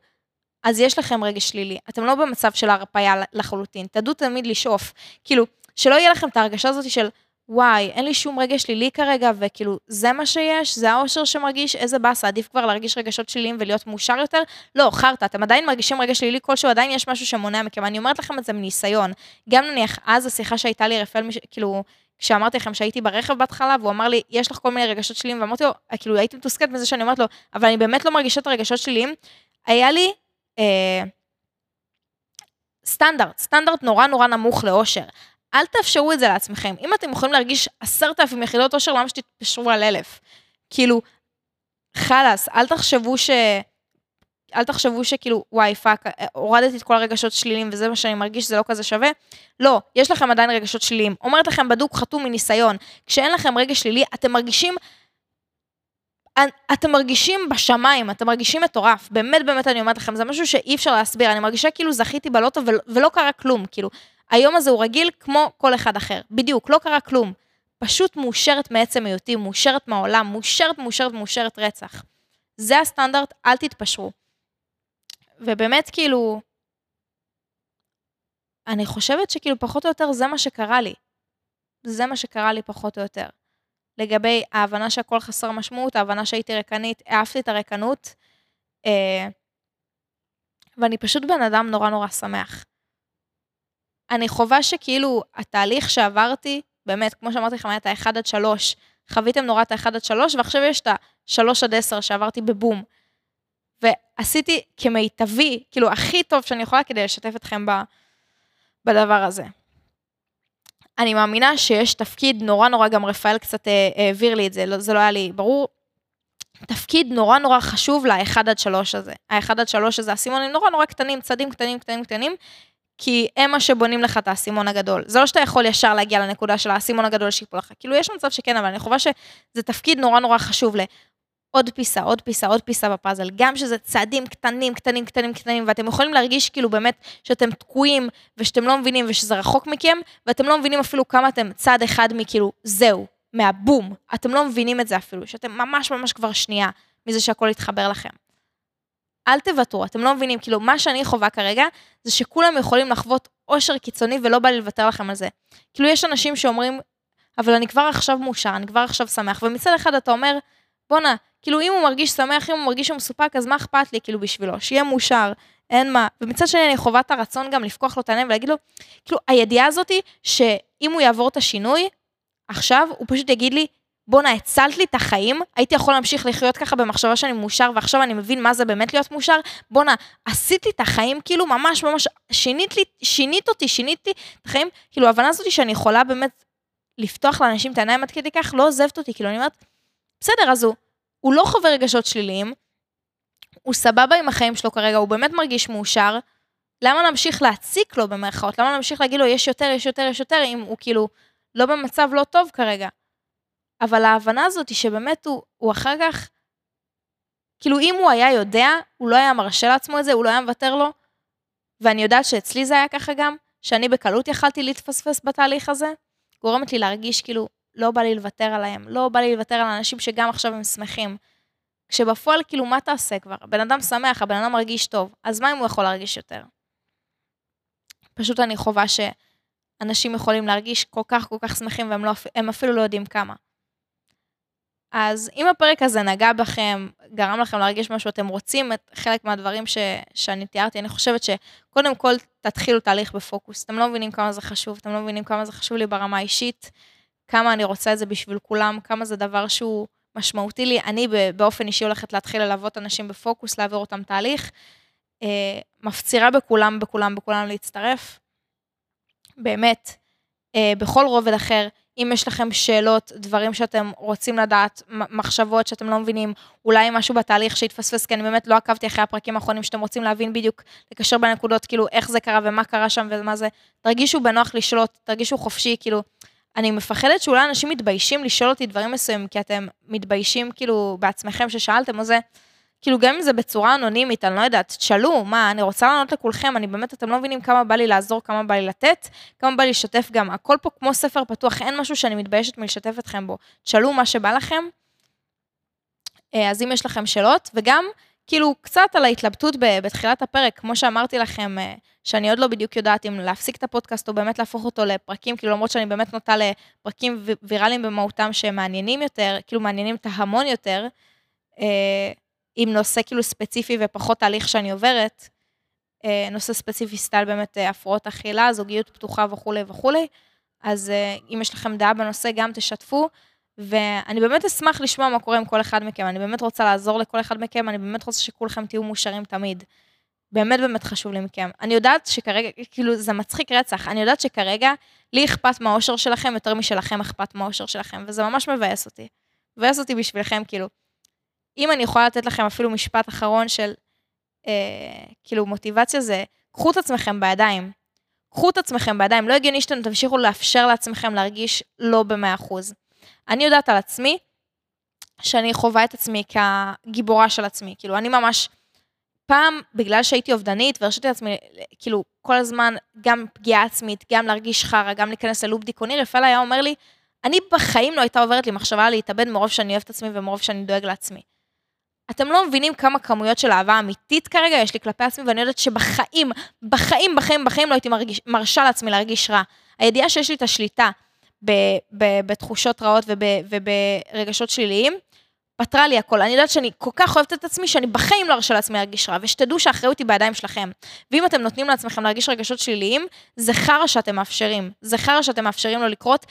S1: אז יש לכם רגש שלילי. אתם לא במצב של הרפאיה לחלוטין. תדעו תמיד לשאוף. כאילו, שלא יהיה לכם את ההרגשה הזאת של, וואי, אין לי שום רגש שלילי כרגע, וכאילו, זה מה שיש, זה האושר שמרגיש, איזה באסה, עדיף כבר להרגיש רגשות שליליים ולהיות מאושר יותר? לא, חרטא, אתם עדיין מרגישים רגש שלילי כלשהו, עדיין יש משהו שמונע מכם, אני אומרת לכם את זה מניסיון. גם נניח, אז השיחה שהייתה לי רפאל, כאילו, כשאמרתי לכם שהייתי ברכב בהתחלה, והוא אמר לי, יש לך כל מיני רגשות שליליים, ואמרתי לו, כאילו, הייתי מתוסכלת מזה שאני אומרת לו, אבל אני באמת לא מרגישה את הרגשות שליליים. היה לי אה, סטנדרט, סטנדרט נורא נורא נמוך לאושר. אל תאפשרו את זה לעצמכם. אם אתם יכולים להרגיש עשרת אלפים יחידות אושר, למה שתתפשרו על אלף? כאילו, חלאס, אל תחשבו ש... אל תחשבו שכאילו, וואי, fuck, הורדתי את כל הרגשות שליליים וזה מה שאני מרגיש, זה לא כזה שווה. לא, יש לכם עדיין רגשות שליליים. אומרת לכם בדוק חתום מניסיון, כשאין לכם רגש שלילי, אתם מרגישים אתם מרגישים בשמיים, אתם מרגישים מטורף, באמת באמת אני אומרת לכם, זה משהו שאי אפשר להסביר, אני מרגישה כאילו זכיתי בלוטו ולא קרה כלום, כאילו, היום הזה הוא רגיל כמו כל אחד אחר, בדיוק, לא קרה כלום. פשוט מאושרת מעצם היותי, מאושרת מהעולם, מאושרת, מאושרת, מאושרת רצח. זה הסטנדרט, אל תתפשרו. ובאמת, כאילו, אני חושבת שכאילו פחות או יותר זה מה שקרה לי. זה מה שקרה לי פחות או יותר. לגבי ההבנה שהכל חסר משמעות, ההבנה שהייתי ריקנית, אהבתי את הריקנות, אה, ואני פשוט בן אדם נורא נורא שמח. אני חווה שכאילו התהליך שעברתי, באמת, כמו שאמרתי לכם, היה את ה-1 עד 3, חוויתם נורא את ה-1 עד 3, ועכשיו יש את ה-3 עד 10 שעברתי בבום. ועשיתי כמיטבי, כאילו הכי טוב שאני יכולה כדי לשתף אתכם ב, בדבר הזה. אני מאמינה שיש תפקיד נורא נורא, גם רפאל קצת אה, העביר לי את זה, לא, זה לא היה לי ברור. תפקיד נורא נורא חשוב ל-1 עד 3 הזה. ה-1 עד 3 הזה, הסימונים נורא נורא קטנים, צדים קטנים, קטנים, קטנים, כי הם מה שבונים לך את האסימון הגדול. זה לא שאתה יכול ישר להגיע לנקודה של האסימון הגדול שיפול לך. כאילו, יש מצב שכן, אבל אני חושבת שזה תפקיד נורא נורא חשוב לעוד פיסה, עוד פיסה, עוד פיסה בפאזל. גם שזה צעדים קטנים, קטנים, קטנים, קטנים, ואתם יכולים להרגיש כאילו באמת שאתם תקועים, ושאתם לא מבינים, ושזה רחוק מכם, ואתם לא מבינים אפילו כמה אתם צעד אחד מכאילו, זהו, מהבום. אתם לא מבינים את זה אפילו, שאתם ממש ממש כבר שנייה מזה שהכל יתחבר לכם. אל תוותרו, אתם לא מבינים, כאילו, מה שאני חווה כרגע, זה שכולם יכולים לחוות אושר קיצוני ולא בא לי לוותר לכם על זה. כאילו, יש אנשים שאומרים, אבל אני כבר עכשיו מאושר, אני כבר עכשיו שמח, ומצד אחד אתה אומר, בואנה, כאילו, אם הוא מרגיש שמח, אם הוא מרגיש מסופק, אז מה אכפת לי, כאילו, בשבילו? שיהיה מאושר, אין מה. ומצד שני, אני חווה את הרצון גם לפקוח לו את העיניים ולהגיד לו, כאילו, הידיעה הזאתי, שאם הוא יעבור את השינוי, עכשיו, הוא פשוט יגיד לי, בואנה, הצלת לי את החיים, הייתי יכול להמשיך לחיות ככה במחשבה שאני מאושר, ועכשיו אני מבין מה זה באמת להיות מאושר, בואנה, עשית לי את החיים, כאילו, ממש ממש, שינית לי, שינית אותי, שינית לי את החיים, כאילו, ההבנה הזאת שאני יכולה באמת לפתוח לאנשים את העיניים עד כדי כך, לא עוזבת אותי, כאילו, אני אומרת, בסדר, אז הוא, הוא לא חווה רגשות שליליים, הוא סבבה עם החיים שלו כרגע, הוא באמת מרגיש מאושר, למה להמשיך להציק לו במרכאות? למה להמשיך להגיד לו, יש יותר, יש יותר, יש יותר, אם הוא כאילו לא במצב לא טוב כרגע? אבל ההבנה הזאת היא שבאמת הוא, הוא אחר כך, כאילו אם הוא היה יודע, הוא לא היה מרשה לעצמו את זה, הוא לא היה מוותר לו. ואני יודעת שאצלי זה היה ככה גם, שאני בקלות יכלתי להתפספס בתהליך הזה, גורמת לי להרגיש כאילו, לא בא לי לוותר עליהם, לא בא לי לוותר על אנשים שגם עכשיו הם שמחים. כשבפועל, כאילו, מה תעשה כבר? הבן אדם שמח, הבן אדם מרגיש טוב, אז מה אם הוא יכול להרגיש יותר? פשוט אני חווה שאנשים יכולים להרגיש כל כך כל כך שמחים והם לא, אפילו לא יודעים כמה. אז אם הפרק הזה נגע בכם, גרם לכם להרגיש משהו, אתם רוצים את חלק מהדברים ש, שאני תיארתי, אני חושבת שקודם כל תתחילו תהליך בפוקוס. אתם לא מבינים כמה זה חשוב, אתם לא מבינים כמה זה חשוב לי ברמה האישית, כמה אני רוצה את זה בשביל כולם, כמה זה דבר שהוא משמעותי לי. אני באופן אישי הולכת להתחיל ללוות אנשים בפוקוס, להעביר אותם תהליך. אה, מפצירה בכולם, בכולם, בכולם להצטרף. באמת, אה, בכל רובד אחר, אם יש לכם שאלות, דברים שאתם רוצים לדעת, מחשבות שאתם לא מבינים, אולי משהו בתהליך שהתפספס, כי אני באמת לא עקבתי אחרי הפרקים האחרונים שאתם רוצים להבין בדיוק, לקשר בין נקודות, כאילו, איך זה קרה ומה קרה שם ומה זה, תרגישו בנוח לשאול, תרגישו חופשי, כאילו, אני מפחדת שאולי אנשים מתביישים לשאול אותי דברים מסוימים, כי אתם מתביישים, כאילו, בעצמכם ששאלתם, או זה, כאילו, גם אם זה בצורה אנונימית, אני לא יודעת, תשאלו, מה, אני רוצה לענות לכולכם, אני באמת, אתם לא מבינים כמה בא לי לעזור, כמה בא לי לתת, כמה בא לי לשתף גם. הכל פה כמו ספר פתוח, אין משהו שאני מתביישת מלשתף אתכם בו. תשאלו מה שבא לכם. אה, אז אם יש לכם שאלות, וגם, כאילו, קצת על ההתלבטות בתחילת הפרק, כמו שאמרתי לכם, אה, שאני עוד לא בדיוק יודעת אם להפסיק את הפודקאסט או באמת להפוך אותו לפרקים, כאילו, למרות שאני באמת נוטה לפרקים ויראליים במהותם שמעניינים יותר, כאילו, מעניינים את ההמון יותר. עם נושא כאילו ספציפי ופחות תהליך שאני עוברת, אה, נושא ספציפי סטייל באמת אה, הפרעות אכילה, זוגיות פתוחה וכולי וכולי, אז אה, אם יש לכם דעה בנושא גם תשתפו, ואני באמת אשמח לשמוע מה קורה עם כל אחד מכם, אני באמת רוצה לעזור לכל אחד מכם, אני באמת רוצה שכולכם תהיו מאושרים תמיד. באמת באמת חשוב לי מכם. אני יודעת שכרגע, כאילו, זה מצחיק רצח, אני יודעת שכרגע לי אכפת מהאושר שלכם יותר משלכם אכפת מהאושר שלכם, וזה ממש מבאס אותי. מבאס אותי בשבילכם, כאילו. אם אני יכולה לתת לכם אפילו משפט אחרון של אה, כאילו מוטיבציה זה, קחו את עצמכם בידיים. קחו את עצמכם בידיים, לא הגיוני שאתם תמשיכו לאפשר לעצמכם להרגיש לא במאה אחוז. אני יודעת על עצמי, שאני חווה את עצמי כגיבורה של עצמי. כאילו, אני ממש, פעם, בגלל שהייתי אובדנית והרשיתי לעצמי, כאילו, כל הזמן, גם פגיעה עצמית, גם להרגיש חרא, גם להיכנס ללופ דיכאוני, רפאל היה אומר לי, אני בחיים לא הייתה עוברת לי מחשבה להתאבד מרוב שאני אוהבת עצמי ומרוב שאני דואג לעצמי. אתם לא מבינים כמה כמויות של אהבה אמיתית כרגע יש לי כלפי עצמי, ואני יודעת שבחיים, בחיים, בחיים, בחיים לא הייתי מרגיש, מרשה לעצמי להרגיש רע. הידיעה שיש לי את השליטה ב, ב, בתחושות רעות וב, וברגשות שליליים, פתרה לי הכל. אני יודעת שאני כל כך אוהבת את עצמי, שאני בחיים לא ארשה לעצמי להרגיש רע, ושתדעו שהאחריות היא בידיים שלכם. ואם אתם נותנים לעצמכם להרגיש רגשות שליליים, זה חרא שאתם מאפשרים. זה חרא שאתם מאפשרים לו לקרות,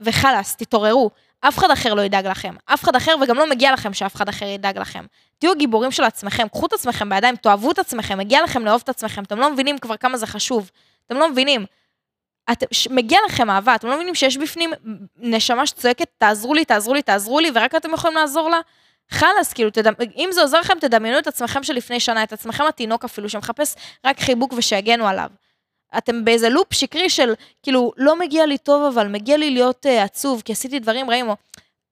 S1: וחלאס, תתעוררו. אף אחד אחר לא ידאג לכם. אף אחד אחר, וגם לא מגיע לכם שאף אחד אחר ידאג לכם. תהיו גיבורים של עצמכם, קחו את עצמכם בידיים, תאהבו את עצמכם, מגיע לכם לאהוב את עצמכם. אתם לא מבינים כבר כמה זה חשוב. אתם לא מבינים. את, ש, מגיע לכם אהבה, אתם לא מבינים שיש בפנים נשמה שצועקת, תעזרו לי, תעזרו לי, תעזרו לי, ורק אתם יכולים לעזור לה? חלאס, כאילו, תדמ... אם זה עוזר לכם, תדמיינו את עצמכם שלפני שנה, את עצמכם התינוק אפילו, שמחפש רק חיבוק ושיגנו עליו. אתם באיזה לופ שקרי של, כאילו, לא מגיע לי טוב, אבל מגיע לי להיות uh, עצוב, כי עשיתי דברים רעים, או...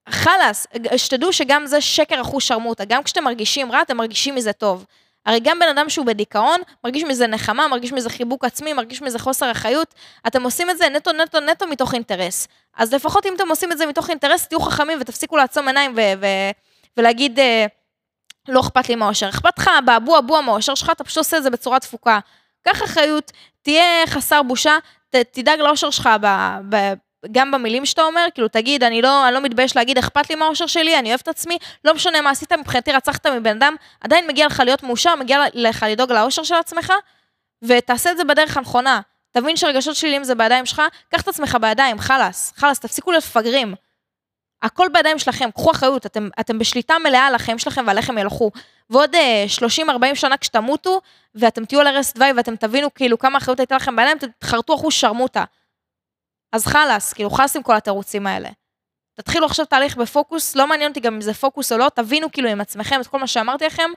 S1: חלאס, שתדעו שגם זה שקר אחוז שרמוטה. גם כשאתם מרגישים רע, אתם מרגישים מזה טוב. הרי גם בן אדם שהוא בדיכאון, מרגיש מזה נחמה, מרגיש מזה חיבוק עצמי, מרגיש מזה חוסר אחריות. אתם עושים את זה נטו, נטו, נטו מתוך אינטרס. אז לפחות אם אתם עושים את זה מתוך אינטרס, תהיו חכמים ותפסיקו לעצום עיניים ו- ו- ולהגיד, אה, לא אכפת לי מהאושר. אכפת לך באבו אבו המאושר שלך, אתה פשוט עושה את זה בצורה תפוקה. קח אחריות, תהיה חסר בושה, ת, תדאג לאושר שלך ב, ב, גם במילים שאתה אומר, כאילו תגיד, אני לא, אני לא מתבייש להגיד, אכפת לי מהאושר שלי, אני אוהב את עצמי, לא משנה מה עשית, מבחינתי רצחת מבן אדם, עדיין מגיע לך להיות מאושר, מגיע לך לדאוג לאושר של עצמך, ותעשה את זה בדרך הנכונה. תבין שרגשות שליליים זה בידיים שלך, קח את עצמך בידיים, חלאס, חלאס, תפסיקו להיות מפגרים. הכל בידיים שלכם, קחו אחריות, אתם, אתם בשליטה מלאה על החיים שלכם ועל איך הם ילכו. ועוד uh, אה, 30-40 שנה כשתמותו, ואתם תהיו על ערש דווי ואתם תבינו כאילו כמה אחריות הייתה לכם בעיניים, תחרטו אחוז שרמוטה. אז חלאס, כאילו חלאס עם כל התירוצים האלה. תתחילו עכשיו תהליך בפוקוס, לא מעניין אותי גם אם זה פוקוס או לא, תבינו כאילו עם עצמכם את כל מה שאמרתי לכם,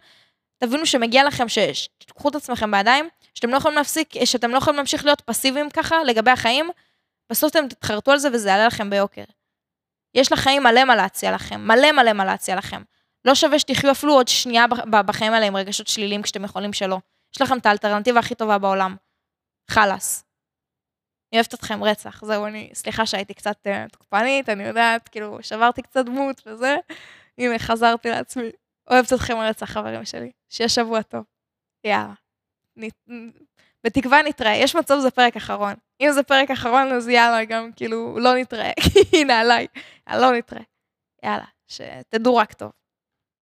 S1: תבינו שמגיע לכם שתיקחו את עצמכם בידיים, שאתם לא יכולים להפסיק, שאתם לא יכולים להמשיך להיות פסיביים ככה לגבי החיים, בסוף אתם תתחרטו על זה וזה יעלה לכם ביוקר. יש לחיים מלא מה להציע לכם, מלא מלא מה להציע לכם. לא שווה שתחיו אפילו עוד שנייה בחיים האלה עם רגשות שליליים כשאתם יכולים שלא. יש לכם את האלטרנטיבה הכי טובה בעולם. חלאס. אני אוהבת אתכם רצח, זהו, אני, סליחה שהייתי קצת uh, תוקפנית, אני יודעת, כאילו, שברתי קצת דמות וזה, הנה, חזרתי לעצמי. אוהבת אתכם רצח, חברים שלי. שיהיה שבוע טוב. יאללה. בתקווה נתראה. יש מצב זה פרק אחרון. אם זה פרק אחרון, אז יאללה, גם כאילו, לא נתראה. הנה, עליי. לא נתראה. יאללה. שתדעו רק טוב.